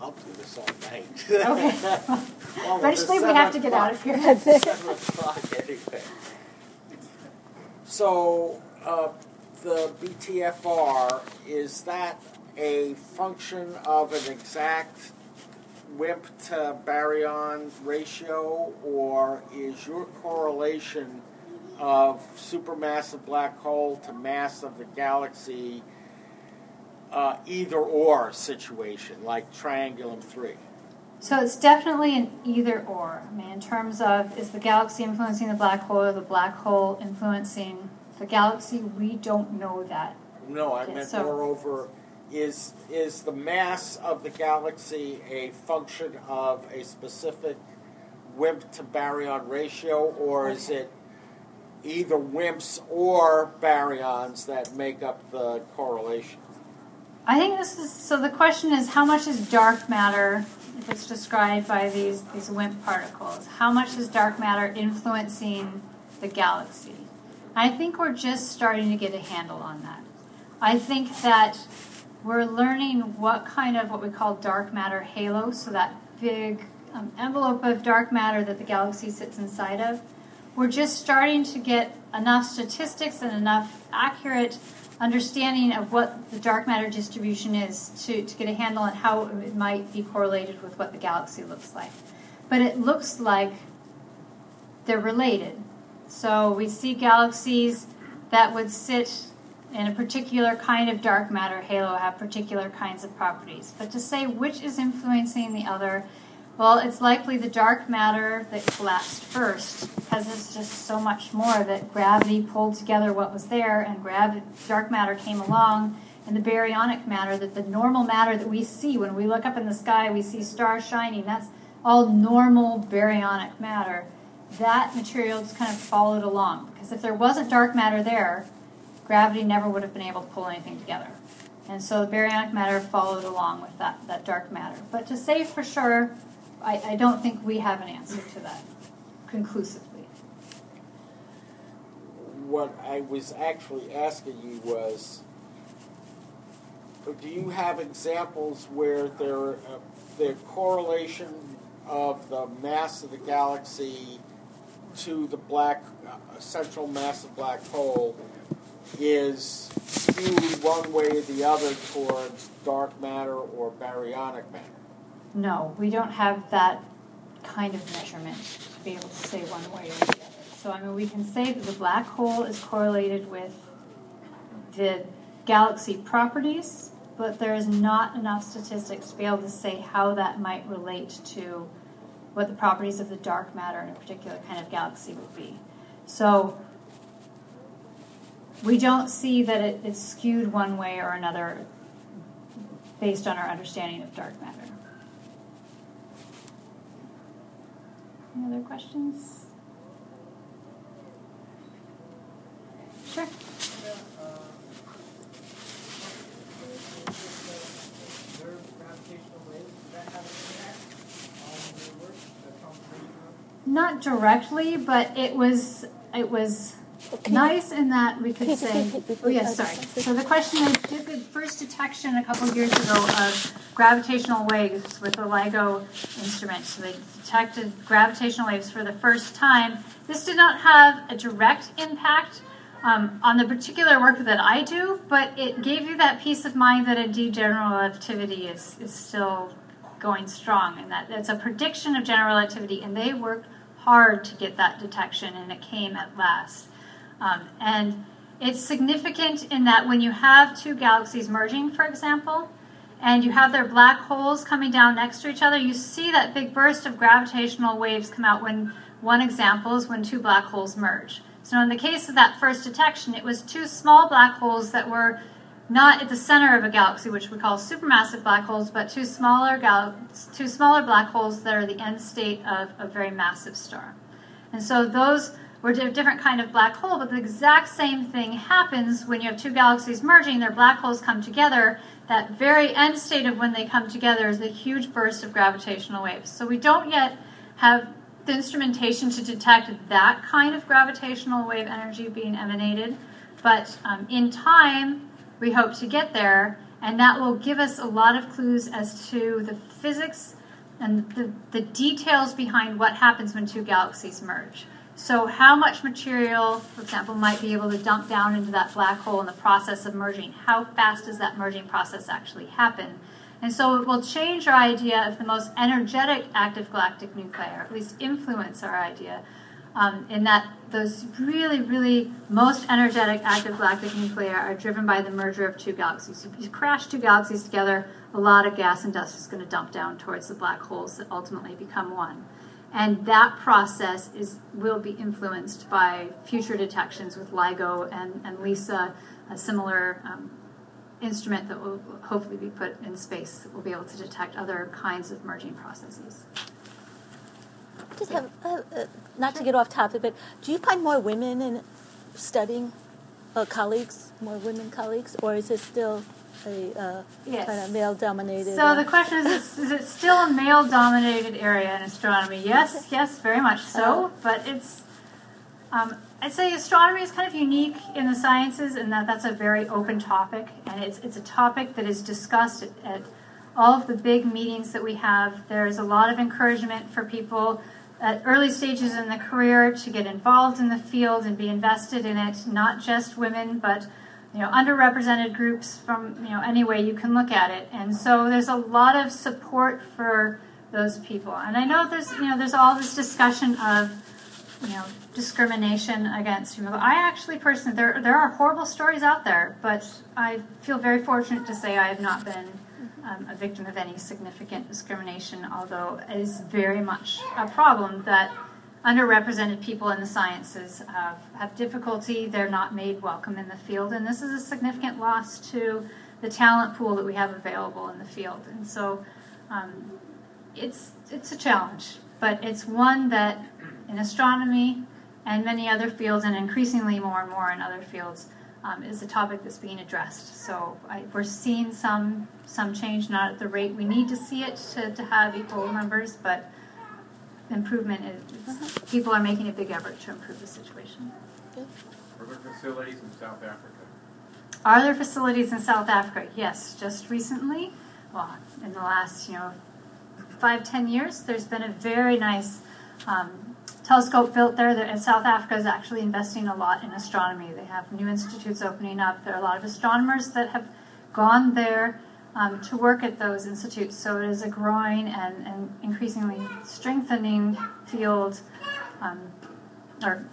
I'll do this all night. Okay. Well, Eventually, we have to get out of here. That's it. Seven o'clock anyway. So, uh, the BTFR, is that a function of an exact WIMP to baryon ratio, or is your correlation of supermassive black hole to mass of the galaxy uh, either or situation, like Triangulum 3? So it's definitely an either or. I mean, in terms of is the galaxy influencing the black hole or the black hole influencing the galaxy? We don't know that. No, I Okay, meant so- moreover, is, is the mass of the galaxy a function of a specific WIMP to baryon ratio, or is it either WIMPs or baryons that make up the correlation? I think this is so. The question is, how much is dark matter, if it's described by these these WIMP particles, how much is dark matter influencing the galaxy? I think we're just starting to get a handle on that. I think that we're learning what kind of what we call dark matter halo, so that big um, envelope of dark matter that the galaxy sits inside of. We're just starting to get enough statistics and enough accurate understanding of what the dark matter distribution is to, to get a handle on how it might be correlated with what the galaxy looks like. But it looks like they're related. So we see galaxies that would sit in a particular kind of dark matter halo have particular kinds of properties. But to say which is influencing the other, well, it's likely the dark matter that collapsed first because there's just so much more of it. gravity pulled together what was there, and grav- dark matter came along, and the baryonic matter, that the normal matter that we see when we look up in the sky, we see stars shining. That's all normal baryonic matter. That material just kind of followed along because if there wasn't dark matter there, gravity never would have been able to pull anything together. And so the baryonic matter followed along with that, that dark matter. But to say for sure, I, I don't think we have an answer to that conclusively. What I was actually asking you was, do you have examples where there, uh, the correlation of the mass of the galaxy to the black uh, central massive black hole is skewed one way or the other towards dark matter or baryonic matter? No, we don't have that kind of measurement to be able to say one way or the other. So, I mean, we can say that the black hole is correlated with the galaxy properties, but there is not enough statistics to be able to say how that might relate to what the properties of the dark matter in a particular kind of galaxy would be. So, we don't see that it, it's skewed one way or another based on our understanding of dark matter. Any other questions? Sure. Not directly, but it was it was nice in that we could say. Oh yes, sorry. So the question is: Did the first detection a couple of years ago of gravitational waves with the LIGO instrument? So they detected gravitational waves for the first time. This did not have a direct impact um, on the particular work that I do, but it gave you that peace of mind that indeed general relativity is, is still going strong, and that it's a prediction of general relativity, and they worked hard to get that detection, and it came at last. Um, and it's significant in that when you have two galaxies merging, for example, and you have their black holes coming down next to each other, you see that big burst of gravitational waves come out when one example is when two black holes merge. So in the case of that first detection, it was two small black holes that were not at the center of a galaxy, which we call supermassive black holes, but two smaller gal- two smaller black holes that are the end state of a very massive star. And so those were a different kind of black hole, but the exact same thing happens when you have two galaxies merging, their black holes come together. That very end state of when they come together is a huge burst of gravitational waves. So we don't yet have the instrumentation to detect that kind of gravitational wave energy being emanated, but um, in time, we hope to get there, and that will give us a lot of clues as to the physics and the, the details behind what happens when two galaxies merge. So, how much material, for example, might be able to dump down into that black hole in the process of merging? How fast does that merging process actually happen? And so, it will change our idea of the most energetic active galactic nuclei, or at least influence our idea um, in that those really, really most energetic active galactic nuclei are driven by the merger of two galaxies. If you crash two galaxies together, a lot of gas and dust is going to dump down towards the black holes that ultimately become one. And that process is will be influenced by future detections with LIGO and, and LISA, a similar um, instrument that will hopefully be put in space that will be able to detect other kinds of merging processes. Just have, uh, uh, not to get off topic, but do you find more women in studying, uh, colleagues, more women colleagues, or is it still a uh, Yes. kind of male-dominated? So the question is, is, is it still a male-dominated area in astronomy? Yes, yes, very much so. But it's, um, I'd say astronomy is kind of unique in the sciences in that that's a very open topic, and it's it's a topic that is discussed at, at all of the big meetings that we have. There's a lot of encouragement for people at early stages in the career to get involved in the field and be invested in it. Not just women, but you know, underrepresented groups from you know any way you can look at it. And so there's a lot of support for those people. And I know there's you know there's all this discussion of you know discrimination against people. I actually personally there there are horrible stories out there, but I feel very fortunate to say I have not been um, a victim of any significant discrimination. Although it is very much a problem that underrepresented people in the sciences have, have difficulty. They're not made welcome in the field, and this is a significant loss to the talent pool that we have available in the field. And so, um, it's it's a challenge, but it's one that in astronomy and many other fields, and increasingly more and more in other fields, um, is a topic that's being addressed. So I, we're seeing some some change, not at the rate we need to see it to, to have equal numbers, but improvement is people are making a big effort to improve the situation. Are there facilities in South Africa? Are there facilities in South Africa? Yes, just recently, well, in the last you know five ten years, there's been a very nice um, telescope built there. That, and South Africa is actually investing a lot in astronomy. They have new institutes opening up. There are a lot of astronomers that have gone there um, to work at those institutes. So it is a growing and, and increasingly strengthening field um, or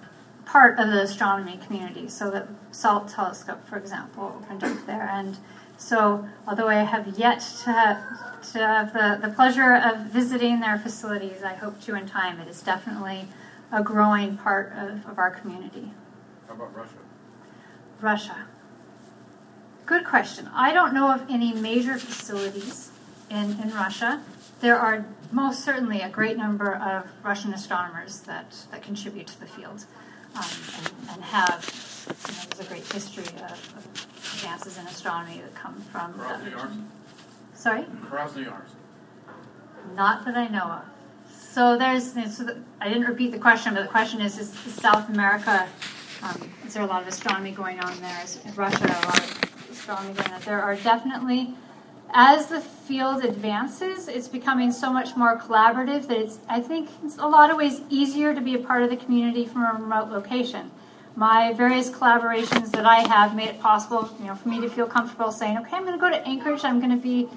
part of the astronomy community. So the SALT telescope, for example, opened up there. And so, although I have yet to have, to have the, the pleasure of visiting their facilities, I hope to in time. It is definitely a growing part of, of our community. How about Russia? Russia. Good question. I don't know of any major facilities in, in Russia. There are most certainly a great number of Russian astronomers that, that contribute to the field um, and, and have, you know, there's a great history of, of advances in astronomy that come from that region. Sorry? Krasnoyarsk. Not that I know of. So there's, so the, I didn't repeat the question, but the question is, is, is South America, um, is there a lot of astronomy going on there? Is Russia a lot of astronomy going on? There are definitely, as the field advances, it's becoming so much more collaborative that it's, I think, it's a lot of ways easier to be a part of the community from a remote location. My various collaborations that I have made it possible, you know, for me to feel comfortable saying, okay, I'm going to go to Anchorage. I'm going to be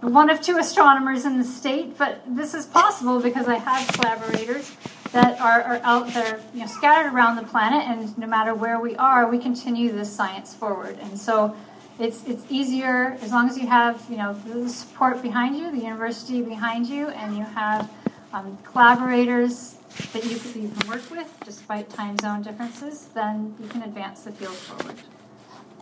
one of two astronomers in the state, but this is possible because I have collaborators that are, are out there, you know, scattered around the planet, and no matter where we are, we continue this science forward. And so, it's it's easier as long as you have, you know, the support behind you, the university behind you, and you have um, collaborators that you, that you can work with, despite time zone differences. Then you can advance the field forward.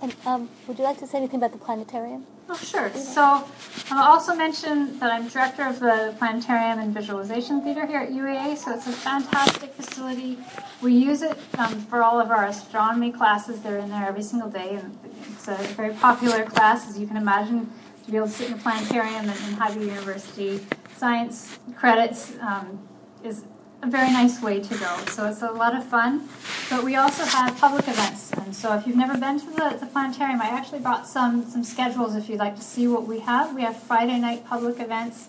And um, would you like to say anything about the planetarium? Oh, sure. So I'll also mention that I'm director of the Planetarium and Visualization Theater here at UAA. So it's a fantastic facility. We use it um, for all of our astronomy classes. They're in there every single day, and it's a very popular class, as you can imagine. To be able to sit in the planetarium and, and have your university science credits um, is a very nice way to go. So it's a lot of fun. But we also have public events. And so if you've never been to the, the planetarium, I actually brought some, some schedules if you'd like to see what we have. We have Friday night public events.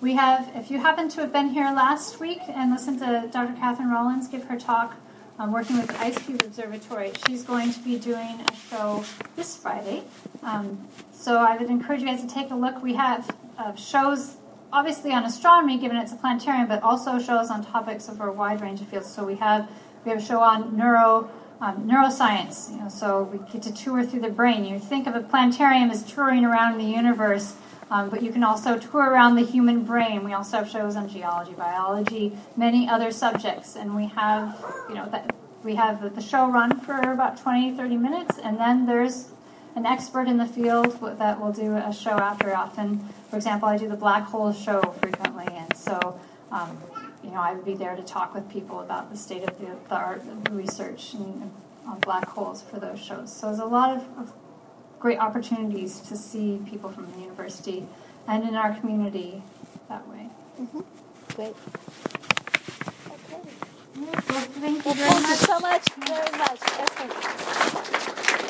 We have, if you happen to have been here last week and listened to Dr. Katherine Rawlins give her talk um, working with the IceCube Observatory, she's going to be doing a show this Friday. Um, so I would encourage you guys to take a look. We have uh, shows obviously on astronomy, given it's a planetarium, but also shows on topics of a wide range of fields. So we have we have a show on neuro um, neuroscience. You know, so we get to tour through the brain. You think of a planetarium as touring around the universe. Um, but you can also tour around the human brain. We also have shows on geology, biology, many other subjects, and we have, you know, that we have the show run for about 20, 30 minutes, and then there's an expert in the field that will do a show after. Often, for example, I do the black hole show frequently, and so um, you know I would be there to talk with people about the state of the, the art the research and, on black holes for those shows. So there's a lot of, of great opportunities to see people from the university and in our community that way. Great. Well, thank you Well, very thank you so much, very much. Excellent.